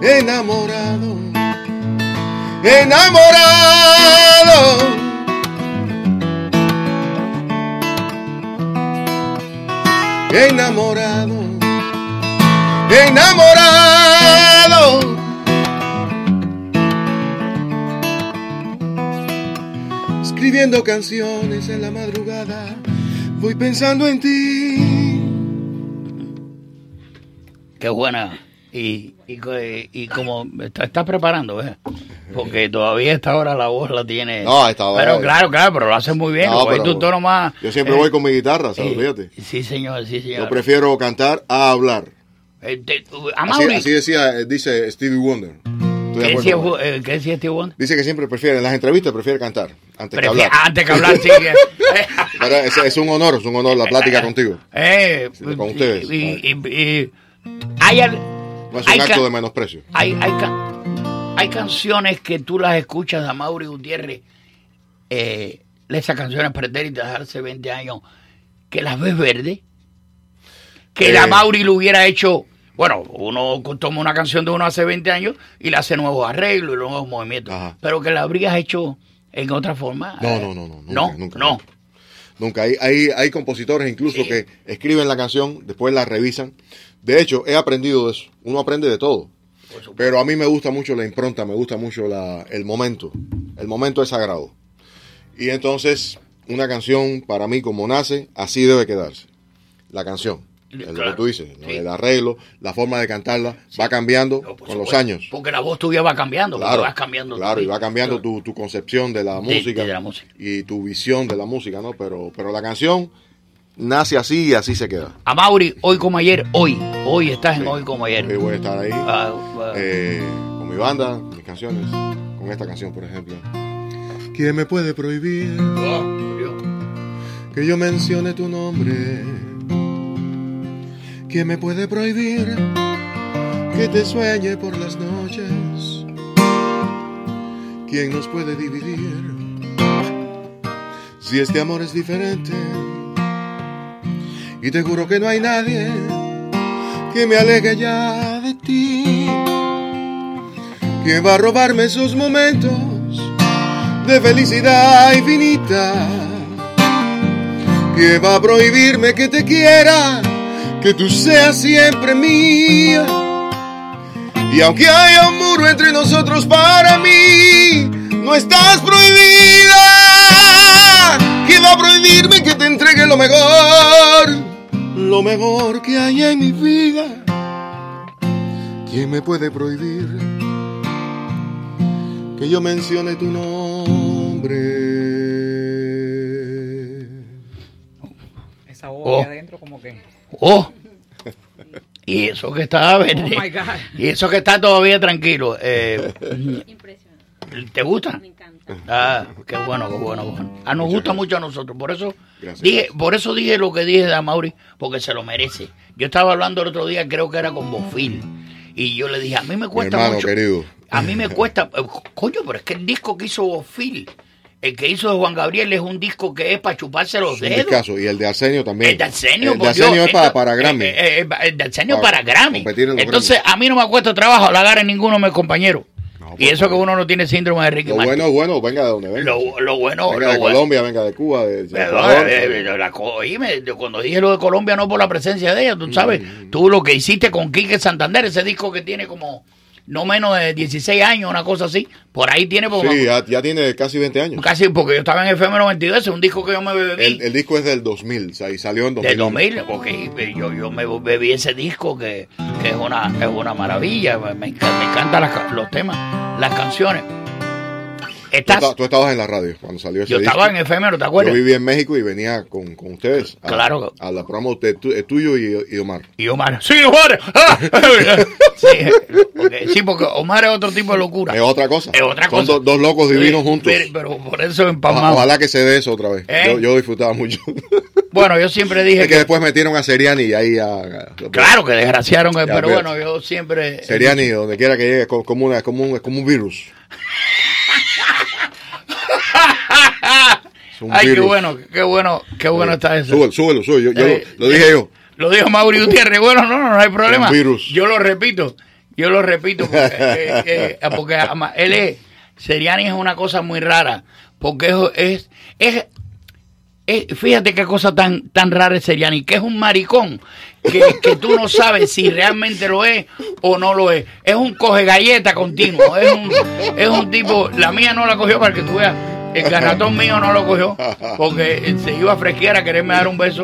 enamorado, enamorado. Enamorado, enamorado. Escribiendo canciones en la madrugada, voy pensando en ti. Qué buena. Y, y, co- y como está- estás preparando, ¿ves? Porque todavía a esta hora la voz la tiene. No, a esta hora- Pero claro, claro, pero lo haces muy bien. No, pero tu tono más. Yo siempre eh, voy con mi guitarra, ¿sabes? eh, Fíjate. Sí, señor, sí, señor. Yo prefiero cantar a hablar. Eh, te- a Así, así decía, eh, dice Stevie Wonder. Estoy de ¿qué decía, eh, ¿qué decía Wonder? Dice que siempre prefiere, en las entrevistas prefiere cantar antes que hablar. antes que hablar, sí. que- [laughs] Pero es, es un honor, es un honor la plática contigo. Eh, con ustedes. Y, y- y- hay, al- No es hay un acto ca- de menosprecio. hay, hay, ca- hay canciones que tú las escuchas de Mauri Gutiérrez, eh, esas canciones pretéritas de hace 20 años, que las ves verde, que Eh. la Mauri lo hubiera hecho, bueno, uno toma una canción de uno hace 20 años y le hace nuevos arreglos y nuevos movimientos, pero que la habrías hecho en otra forma. No, eh, no, no, no. Nunca, no, nunca, no. nunca. Nunca. Hay, hay, hay compositores incluso que escriben la canción, después la revisan. De hecho, he aprendido de eso. Uno aprende de todo. Pero a mí me gusta mucho la impronta, me gusta mucho la, el momento. El momento es sagrado. Y entonces, una canción para mí como nace, así debe quedarse. La canción. Es lo que tú dices, ¿no? el arreglo, la forma de cantarla va cambiando con los años. Porque la voz tuya va cambiando, Claro, vas cambiando. claro, y va cambiando tu, tu concepción de la De- música, de la música. y tu visión de la música, ¿no? Pero, pero la canción nace así y así se queda. A Mauri, hoy como ayer, hoy. Hoy estás en hoy como ayer. Hoy voy a estar ahí Ah, ah. eh, con mi banda, mis canciones, con esta canción, por ejemplo. ¿Quién me puede prohibir que yo mencione tu nombre? ¿Quién me puede prohibir que te sueñe por las noches? ¿Quién nos puede dividir si este amor es diferente? Y te juro que no hay nadie que me alegue ya de ti. ¿Quién va a robarme esos momentos de felicidad infinita? ¿Quién va a prohibirme que te quiera, que tú seas siempre mía? Y aunque haya un muro entre nosotros para mí, no estás prohibida. ¿Quién va a prohibirme que te entregue lo mejor? Lo mejor que hay en mi vida. ¿Quién me puede prohibir que yo mencione tu nombre? Oh. adentro como que... Oh. Y eso que está verde. Oh, my God. y eso que está todavía tranquilo. Eh, ¿Te gusta? Me encanta. Ah, qué bueno, qué bueno, qué bueno. Ah, nos gusta mucho a nosotros. Por eso Gracias. dije, por eso dije lo que dije de Amaury, porque se lo merece. Yo estaba hablando el otro día, creo que era con Bofil. Y yo le dije, a mí me Mi cuesta hermano mucho. querido. A mí me cuesta, eh, coño, pero es que el disco que hizo Bofil, el que hizo de Juan Gabriel, es un disco que es para chuparse los Un dedos. discazo. Y el de Arsenio también. El de Arsenio, El de Dios, Arsenio es para, para Grammy. el de Arsenio Para para, Grammy. en Entonces, a mí no me cuesta trabajo halagar a ninguno de mis compañeros. y eso que uno no tiene síndrome de Ricky Lo Martin. bueno bueno, venga de donde venga. Lo, lo bueno, venga lo de bueno. Colombia, venga de Cuba, de Salvador. eh, eh, la yo cuando dije lo de Colombia no por la presencia de ella, Mm, tú sabes, tú lo que hiciste con Quique Santander, ese disco que tiene como no menos de 16 años, una cosa así, por ahí tiene porque Sí, ya, ya tiene casi 20 años. casi porque yo estaba en FM 92, ese es un disco que yo me bebí. El, el disco es del 2000, o sea, y salió en 2000. Del 2000, porque yo, yo me bebí ese disco que, que es, una, es una maravilla, me, me encan- me encantan las los temas, las canciones. Estás, tú estabas en la radio cuando salió ese yo disco. estaba en efemero, ¿te acuerdas? Yo vivía en México y venía con, con ustedes. a- Claro. A, la programa de tu- tuyo y, y Omar. Y Omar, sí, Omar, ¡Ah! sí, porque, sí, porque Omar es otro tipo de locura. Es otra cosa. Es otra Son cosa. do- dos locos divinos Sí, juntos. Pero, por eso empalmamos. Ojalá que se dé eso otra vez. ¿Eh? Yo, yo disfrutaba mucho. [laughs] Bueno, yo siempre dije es que que, después metieron a Seriani y ahí ya. claro que desgraciaron, pero bueno, yo siempre... Seriani, donde quiera que llegue, es como, como una- es como un, es como un virus. [laughs] [laughs] Ay, qué bueno, qué bueno, qué bueno está eso. Súbelo, súbelo, súbelo. Yo, yo Eh, lo, lo dije yo. Lo dijo Mauri Gutiérrez. Bueno, no, no, no hay problema. Virus. Yo lo repito. Yo lo repito porque, [laughs] eh, eh, porque ama- él es. Seriani es una cosa muy rara. Porque es. es, es- es- fíjate qué cosa tan, tan rara es Seriani. Que es un maricón. Que, que tú no sabes si realmente lo es o no lo es. Es un coge galleta continuo. Es un, es un tipo. La mía no la cogió para que tú veas. El garratón mío no lo cogió porque se iba a fresquear a quererme dar un beso.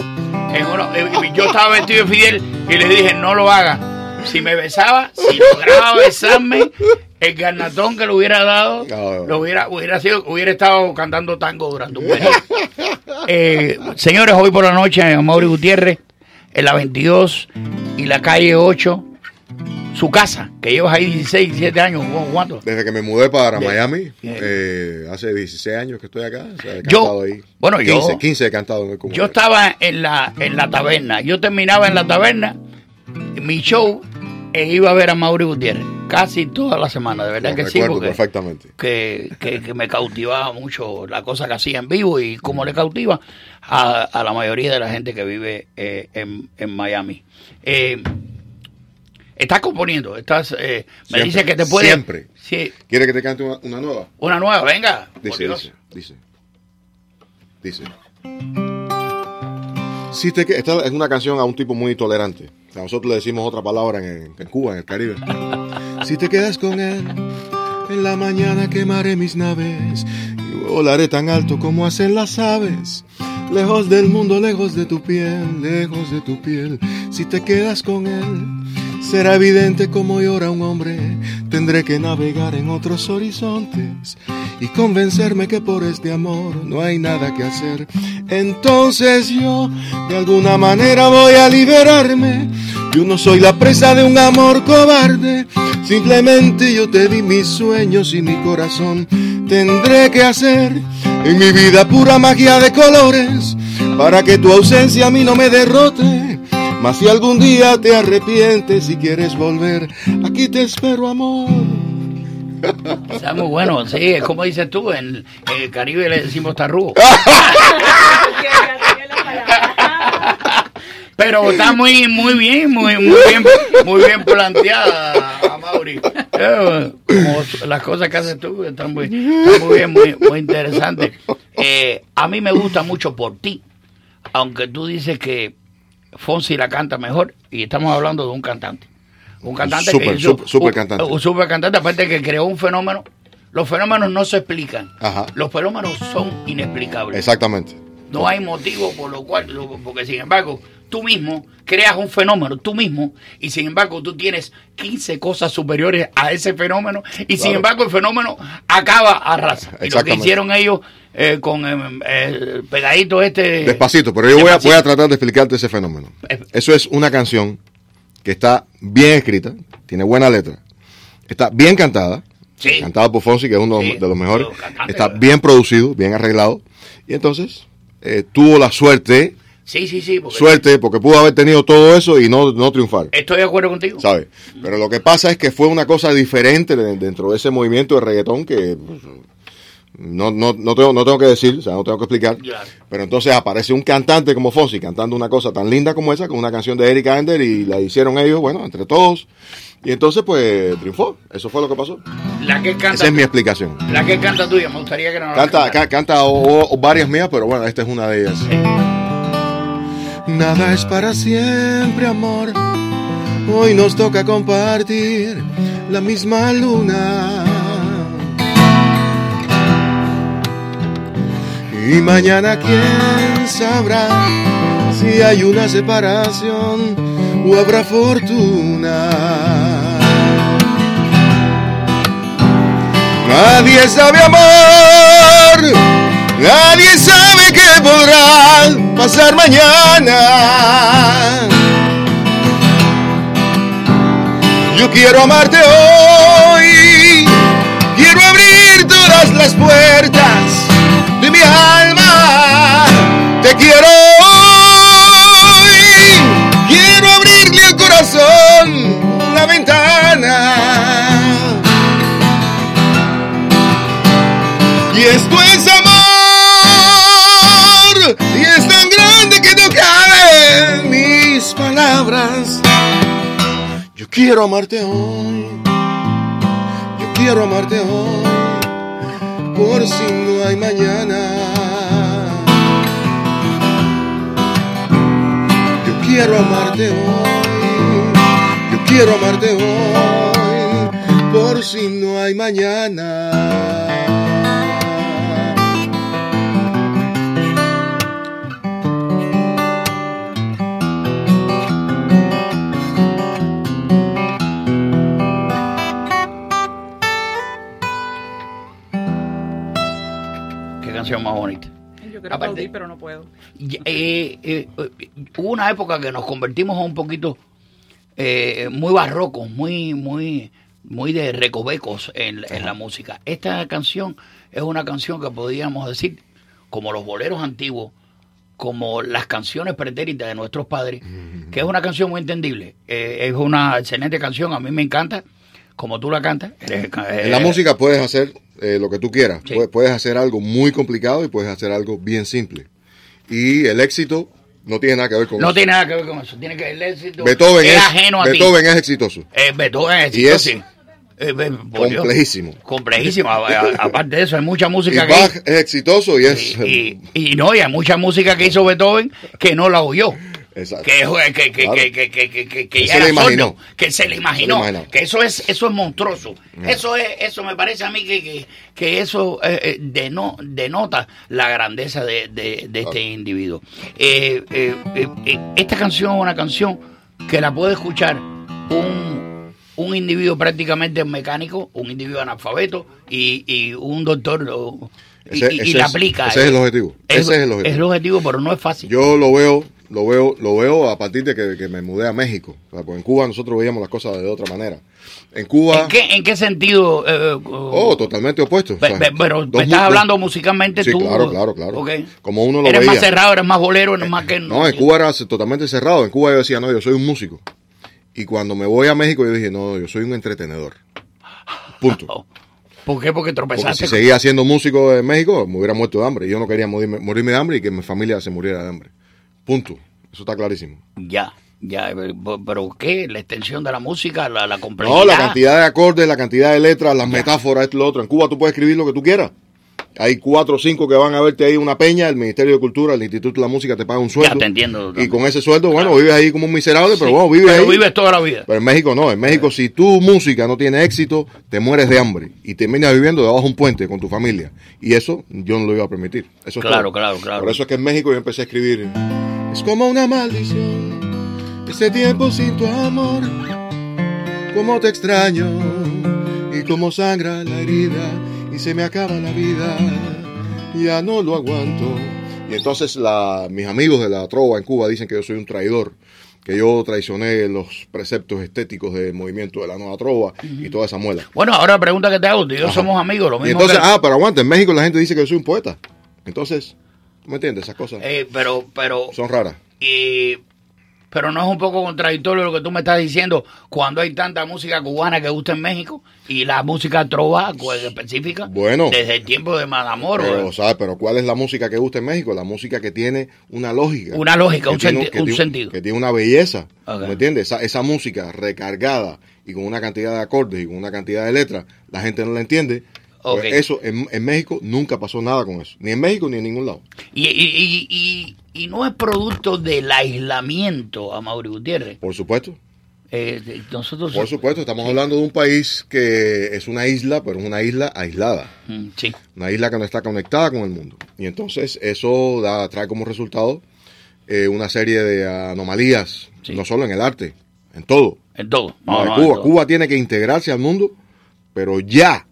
En uno- yo estaba vestido de Fidel y le dije, no lo haga. Si me besaba, si lograba besarme, el garnatón que le hubiera dado, lo hubiera, hubiera sido, hubiera estado cantando tango durante un periodo. Eh, señores, hoy por la noche en Mauri Gutiérrez, en la 22 y la calle 8, su casa, que llevas ahí 16, 17 años, ¿cu- ¿cuánto? Desde que me mudé para Miami, eh, hace 16 años que estoy acá. o sea, he Yo- ahí. bueno, yo- 15, 15 he cantado en el. Yo estaba en la, en la taberna, yo terminaba en la taberna, mi show, e iba a ver a Mauri Gutiérrez, casi toda la semana, de verdad que sí, porque perfectamente. que, que, que me cautivaba mucho la cosa que hacía en vivo y cómo le cautiva a, a la mayoría de la gente que vive eh, en, en Miami. Eh, estás componiendo, estás, eh, me Siempre, dice que te puede... Siempre. Sí, ¿Quiere que te cante una, una nueva? una nueva, venga. Dice, dice, dice. Dice. Si te, esta es una canción a un tipo muy tolerante. O sea, nosotros le decimos otra palabra en, en Cuba, en el Caribe. Si te quedas con él, en la mañana quemaré mis naves y volaré tan alto como hacen las aves. Lejos del mundo, lejos de tu piel, lejos de tu piel. Si te quedas con él, será evidente como llora un hombre. Tendré que navegar en otros horizontes y convencerme que por este amor no hay nada que hacer. Entonces yo, de alguna manera, voy a liberarme. Yo no soy la presa de un amor cobarde. Simplemente yo te di mis sueños y mi corazón. Tendré que hacer en mi vida pura magia de colores para que tu ausencia a mí no me derrote. Mas si algún día te arrepientes y quieres volver, aquí te espero, amor. Está muy bueno, sí, es como dices tú, en, el Caribe le decimos tarrugo. [laughs] Pero está muy muy bien, muy, muy bien, muy bien planteada, Mauri. Eh, como las cosas que haces tú están muy, están muy bien, muy, muy interesantes. Eh, a mí me gusta mucho por ti, aunque tú dices que Fonsi la canta mejor y estamos hablando de un cantante. Un cantante que hizo- súper un- cantante. Un super cantante, aparte que creó un fenómeno. Los fenómenos no se explican. Ajá, Los fenómenos son inexplicables. exactamente. No hay motivo por lo cual, porque sin embargo, tú mismo creas un fenómeno, tú mismo, y sin embargo tú tienes 15 cosas superiores a ese fenómeno, y sin embargo el fenómeno acaba a raza. Y lo que hicieron ellos eh, con eh, eh, pegadito este... Despacito, pero yo voy a, voy a tratar de explicarte ese fenómeno. Eso es una canción que está bien escrita, tiene buena letra, está bien cantada, Sí. cantada por Fonsi, que es uno Sí, de los mejores, está bien producido, bien arreglado, y entonces eh, tuvo la suerte, Sí, sí, sí, porque suerte, porque pudo haber tenido todo eso y no, no triunfar. estoy de acuerdo contigo. ¿sabes? Pero lo que pasa es que fue una cosa diferente de- dentro de ese movimiento de reggaetón que pues, no, no, no, tengo, no tengo que decir, o sea, no tengo que explicar. Pero entonces aparece un cantante como Fonsi cantando una cosa tan linda como esa, con una canción de Eric Ender y la hicieron ellos, bueno, entre todos. Y entonces, pues, triunfó. Eso fue lo que pasó. La que canta, Esa es mi explicación. la que canta tuya, me gustaría que no la Canta, canta o- o varias mías, pero bueno, esta es una de ellas. Nada es para siempre, amor. Hoy nos toca compartir la misma luna. Y mañana quién sabrá si hay una separación o habrá fortuna. Nadie sabe amor, nadie sabe qué podrá pasar mañana. Yo quiero amarte hoy, quiero abrir todas las puertas de mi alma. Te quiero hoy, quiero abrirle al corazón quiero amarte hoy, yo quiero amarte hoy, por si no hay mañana. Yo quiero amarte hoy, yo quiero amarte hoy, por si no hay mañana. Canción más bonita. Yo quiero Aparte- aplaudir, pero no puedo. Eh, eh, eh, hubo una época que nos convertimos un poquito eh, muy barrocos, muy, muy, muy de recovecos en, en la música. Esta canción es una canción que podríamos decir, como los boleros antiguos, como las canciones pretéritas de nuestros padres, que es una canción muy entendible. Eh, es una excelente canción, a mí me encanta, como tú la cantas. En la música puedes hacer eh, lo que tú quieras. Puedes, puedes hacer algo muy complicado y puedes hacer algo bien simple. Y el éxito no tiene nada que ver con No eso. tiene nada que ver con eso. Tiene que el éxito Beethoven es, es, ajeno a ti. Beethoven es exitoso. Eh, Beethoven es Y exitoso, es sí. Eh, eh, complejísimo. Complejísimo. Aparte de eso, hay mucha [laughs] Y música que Bach es exitoso y es... y, y no, y hay mucha música que hizo Beethoven que no la oyó. Exacto. que, que, que, Claro. que, que, que, que, que, que Que ya se le imaginó. sordo, que se le imaginó, Se le imaginó. que eso es eso es monstruoso. Eso es eso me parece a mí que, que, que eso eh, eh, deno- denota la grandeza de, de, de este individuo. Eh, esta canción es una canción que la puede escuchar un, un individuo prácticamente mecánico, un individuo analfabeto y, y un doctor o- y, Ese- y- y ese la es- aplica. Ese es el objetivo. Es- ese es el objetivo. Es el objetivo, pero no es fácil. Yo lo veo, lo veo, lo veo a partir de que, que me mudé a México. O sea, porque en Cuba nosotros veíamos las cosas de otra manera. En Cuba, ¿En qué, en qué sentido? eh, oh, totalmente opuesto. O Pe- sea, pe- pero dos me estás hablando musicalmente Sí, tú. claro, claro, claro. Ok. Como uno lo Eres veía. más cerrado, eres más bolero, eres más que. No, en Cuba era totalmente cerrado. En Cuba yo decía, no, yo soy un músico. Y cuando me voy a México yo dije, no, yo soy un entretenedor. Punto. [laughs] ¿Por qué? Porque Porque tropezaste. si seguía siendo músico en México, me hubiera muerto de hambre. Yo no quería morirme, morirme de hambre y que mi familia se muriera de hambre. Punto. Eso está clarísimo. Ya, ya. Pero ¿qué? La extensión de la música, la, la complejidad. No, la cantidad de acordes, la cantidad de letras, las metáforas, esto y lo otro. En Cuba tú puedes escribir lo que tú quieras. Hay cuatro o cinco que van a verte ahí una peña, el Ministerio de Cultura, el Instituto de la Música te paga un sueldo. Ya te entiendo. Y con ese sueldo, bueno, vives ahí como un miserable, pero bueno, vives pero ahí. vives toda la vida. Pero en México no, en México si tu música no tiene éxito, te mueres de hambre y terminas viviendo debajo de un puente con tu familia. Y eso yo no lo iba a permitir. Eso es Claro, claro, claro. Por eso es que en México yo empecé a escribir. Es como una maldición, este tiempo sin tu amor, como te extraño y como sangra la herida y se me acaba la vida, ya no lo aguanto. Y entonces la, mis amigos de la trova en Cuba dicen que yo soy un traidor, que yo traicioné los preceptos estéticos del movimiento de la nueva trova y toda esa muela. Bueno, ahora la pregunta que te hago, tú y yo Ajá. somos amigos, lo Y mismo entonces, que- ah, pero aguanta, en México la gente dice que yo soy un poeta. Entonces, ¿tú me entiendes? Esas cosas Eh, pero, pero, son raras. y, pero no es un poco contradictorio lo que tú me estás diciendo cuando hay tanta música cubana que gusta en México y la música trova pues, específica Bueno. desde el tiempo de Madamoro. Pero, ¿sabes? Pero ¿cuál es la música que gusta en México? La música que tiene una lógica. Una lógica, un tiene senti- que un tiene- sentido. Que tiene una belleza. ¿Me entiendes? Esa, esa música recargada y con una cantidad de acordes y con una cantidad de letras, la gente no la entiende. Pues eso, en, en México nunca pasó nada con eso. Ni en México ni en ningún lado. Y, y, y, no es producto del aislamiento a Mauri Gutiérrez. Por supuesto. Eh, nosotros Por supuesto, estamos hablando de un país que es una isla, pero es una isla aislada. Mm, Sí. Una isla que no está conectada con el mundo. Y entonces eso da, trae como resultado eh, una serie de anomalías, no solo en el arte, en todo. En todo. No, no, Cuba. en todo. Cuba tiene que integrarse al mundo, pero ya.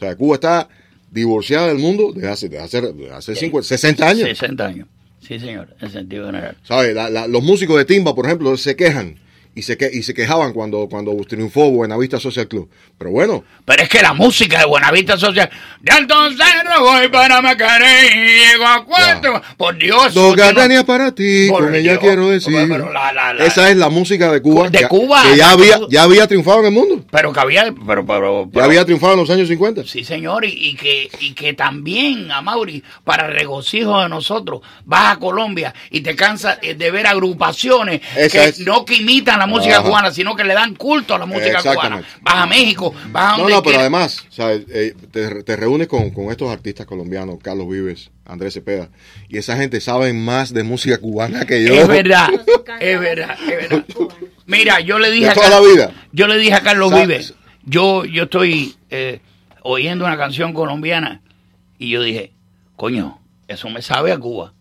O sea, Cuba está divorciada del mundo desde hace, desde hace, desde hace 50, 60 años. 60 años. Sí, señor, en sentido general. ¿Sabes? La- la- los músicos de timba, por ejemplo, se quejan y se, que, y se quejaban cuando, cuando triunfó Buenavista Social Club. Pero bueno, Pero es que la música de Buenavista Social. De entonces no voy para Macarena y llego a cuarto. Por Dios. dos eso no- para ti, Por con ella quiero decir. Pero la- la- la- Esa es la música de Cuba. De que, Cuba. Que ya había, ya había triunfado en el mundo. Pero que había. Pero, pero, Ya había triunfado en los años 50. Sí, señor, y, y que, y que también, a Mauri, para regocijo de nosotros, vas a Colombia y te cansas eh, de ver agrupaciones Esa que es. no que imitan la música Ajá. cubana, sino que le dan culto a la música cubana. Exactamente. Vas a México, vas a No, donde no, pero quieras. además. Eh, te, te reúnes con, con estos artistas colombianos, Carlos Vives, Andrés Cepeda, y esa gente sabe más de música cubana que yo. Es verdad, es verdad, es verdad. Mira, yo le dije De a toda Car- la vida. yo le dije a Carlos ¿Sabes? Vives, yo, yo estoy eh, oyendo una canción colombiana y yo dije, coño, eso me sabe a Cuba.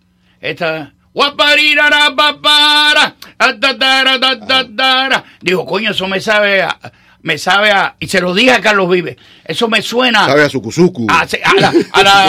Esta atatara, tatatara. Digo, coño, eso me sabe a, me sabe a, y se lo dije a Carlos Vives, eso me suena Sabe a Sucuzucu. a, a la, a la-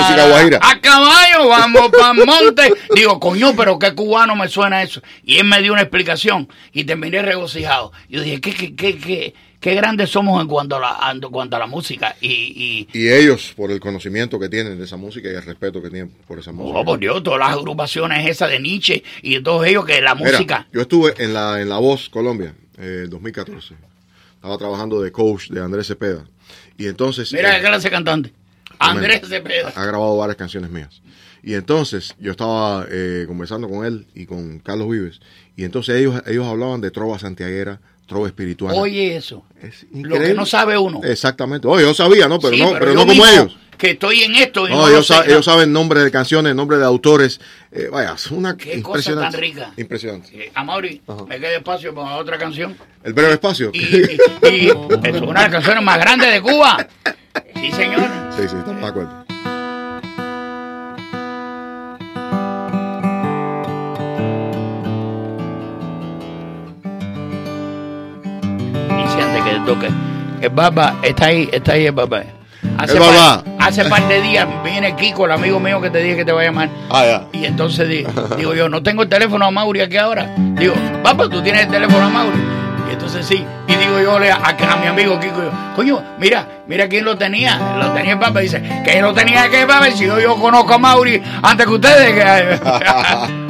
[laughs] a caballo, vamos para monte. Digo, coño, pero qué cubano me suena eso. Y él me dio una explicación y terminé regocijado. Yo dije, qué, qué, qué, qué, qué grandes somos en cuanto a la, en cuanto a la música. Y, y Y ellos, por el conocimiento que tienen de esa música y el respeto que tienen por esa música. oh, por Dios, todas las agrupaciones esas de Nietzsche y todos ellos que la Mira, música. yo estuve en la, en la Voz Colombia, eh, 2014. Estaba trabajando de coach de Andrés Cepeda. Y entonces... Mira eh, qué clase de cantante. Andrés Cepeda. ha grabado varias canciones mías. Y entonces yo estaba eh, conversando con él y con Carlos Vives. Y entonces ellos, ellos hablaban de trova santiaguera, espiritual. Oye eso. Lo increíble. que no sabe uno. Exactamente. Oye, yo sabía, ¿no? Pero Sí, no, pero no como ellos. que estoy en esto. Y No, no lo ellos, saben nombre de canciones, nombre de autores. Eh, vaya, es una Qué cosa impresionante. tan rica. Impresionante. Eh, Amaury, me quedé espacio para otra canción. El breve espacio. [laughs] Y es una de las canciones más grandes de Cuba. Sí, señor. Sí, sí, estamos de acuerdo. Que. El Baba, está ahí, está ahí el Baba. Hace El par- hace par de días viene Kiko, el amigo mío que te dije que te va a llamar. Ah, ya. Y entonces di- [laughs] digo yo, no tengo el teléfono a Mauri aquí ahora. Digo, papá, tú tienes el teléfono a Mauri. Y entonces sí. Y digo yo le- a, a mi amigo Kiko, yo, coño, mira, mira quién lo tenía. Lo tenía el papá. Dice, que lo tenía que papá. Si yo, yo conozco a Mauri antes que ustedes. Que... [laughs]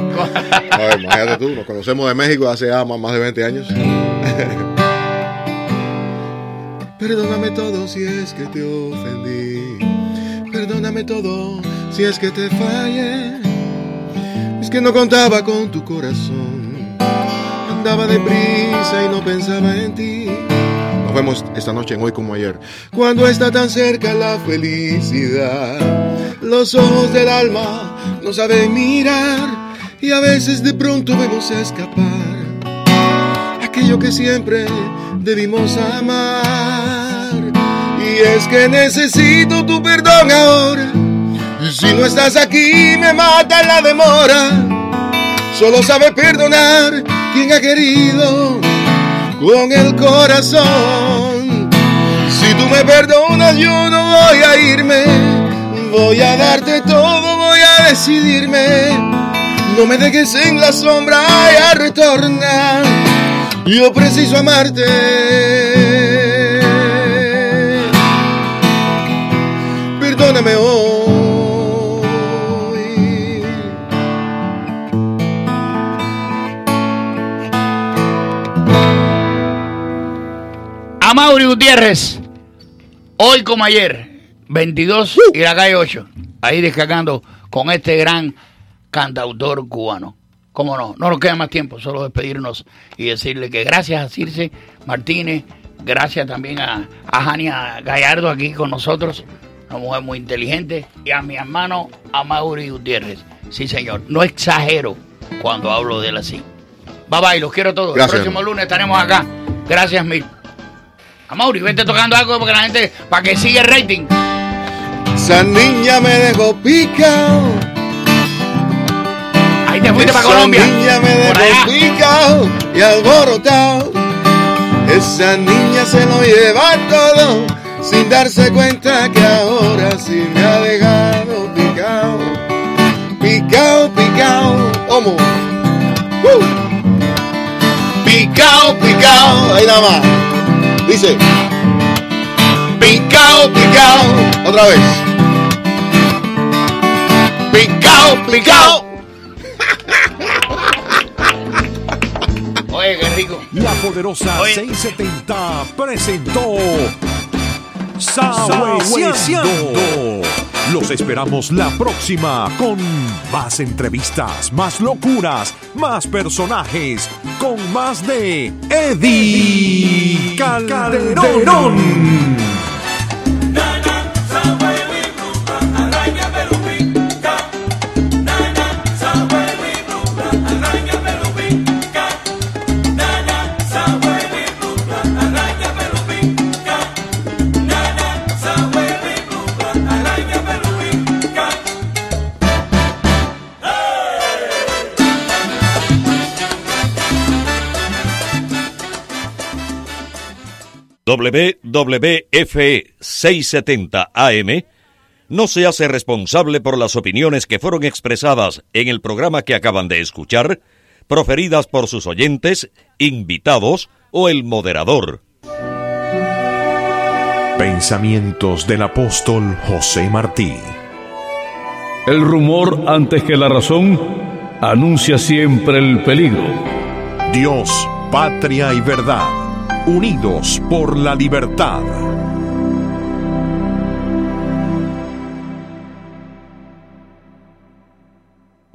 A imagínate tú, nos conocemos de México hace ya más más de 20 años. [laughs] Perdóname todo si es que te ofendí. Perdóname todo si es que te fallé. Es que no contaba con tu corazón. Andaba deprisa y no pensaba en ti. Nos vemos esta noche en Hoy como ayer. Cuando está tan cerca la felicidad, los ojos del alma no saben mirar y a veces de pronto vemos escapar aquello que siempre debimos amar. Y es que necesito tu perdón ahora. Y si no estás aquí me mata la demora. Solo sabe perdonar quien ha querido con el corazón. Si tú me perdonas yo no voy a irme. Voy a darte todo, voy a decidirme. No me dejes en la sombra, ya retorna. Yo preciso amarte. Perdóname hoy. A Mauri Gutiérrez, hoy como ayer, 22 y la calle 8, ahí descargando con este gran cantautor cubano. Cómo no, no nos queda más tiempo, solo despedirnos y decirle que gracias a Circe Martínez, gracias también a, a Jania Gallardo aquí con nosotros, una mujer muy inteligente, y a mi hermano a Mauri Gutiérrez. Sí, señor, no exagero cuando hablo de él así. Bye bye, los quiero todos. Gracias, El próximo lunes estaremos acá. Gracias mil. A Mauri, vente tocando algo porque la gente, para que siga el rating. Esa niña me dejó picao. Ahí te fuiste para Esa Colombia. niña me dejó picao y alborotado. Esa niña se lo lleva todo sin darse cuenta que ahora sí me ha dejado picao. Picao, picao. ¿Cómo? ¡Uh! Picao, picao. Ahí nada más. Dice. Picao, picao. Otra vez. Picao, picao. Oye, qué rico. La poderosa Oye. 670 presentó Los esperamos la próxima con más entrevistas, más locuras, más personajes, con más de Eddie Calderón. WWFE 670 AM no se hace responsable por las opiniones que fueron expresadas en el programa que acaban de escuchar, proferidas por sus oyentes, invitados o el moderador. Pensamientos del apóstol José Martí. El rumor antes que la razón anuncia siempre el peligro. Dios, patria y verdad, unidos por la libertad.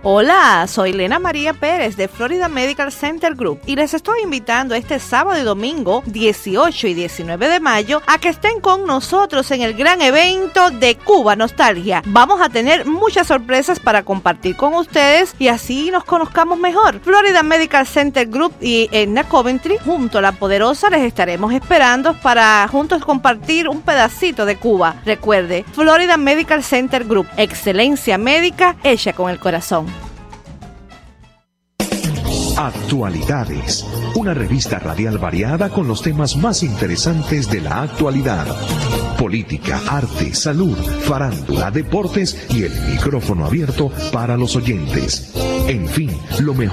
Hola, soy Lena María Pérez de Florida Medical Center Group y les estoy invitando este sábado y domingo 18 y 19 de mayo a que estén con nosotros en el gran evento de Cuba Nostalgia. Vamos a tener muchas sorpresas para compartir con ustedes y así nos conozcamos mejor. Florida Medical Center Group y Edna Coventry junto a la poderosa les estaremos esperando para juntos compartir un pedacito de Cuba. Recuerde, Florida Medical Center Group, excelencia médica hecha con el corazón. Actualidades, una revista radial variada con los temas más interesantes de la actualidad. Política, arte, salud, farándula, deportes y el micrófono abierto para los oyentes. En fin, lo mejor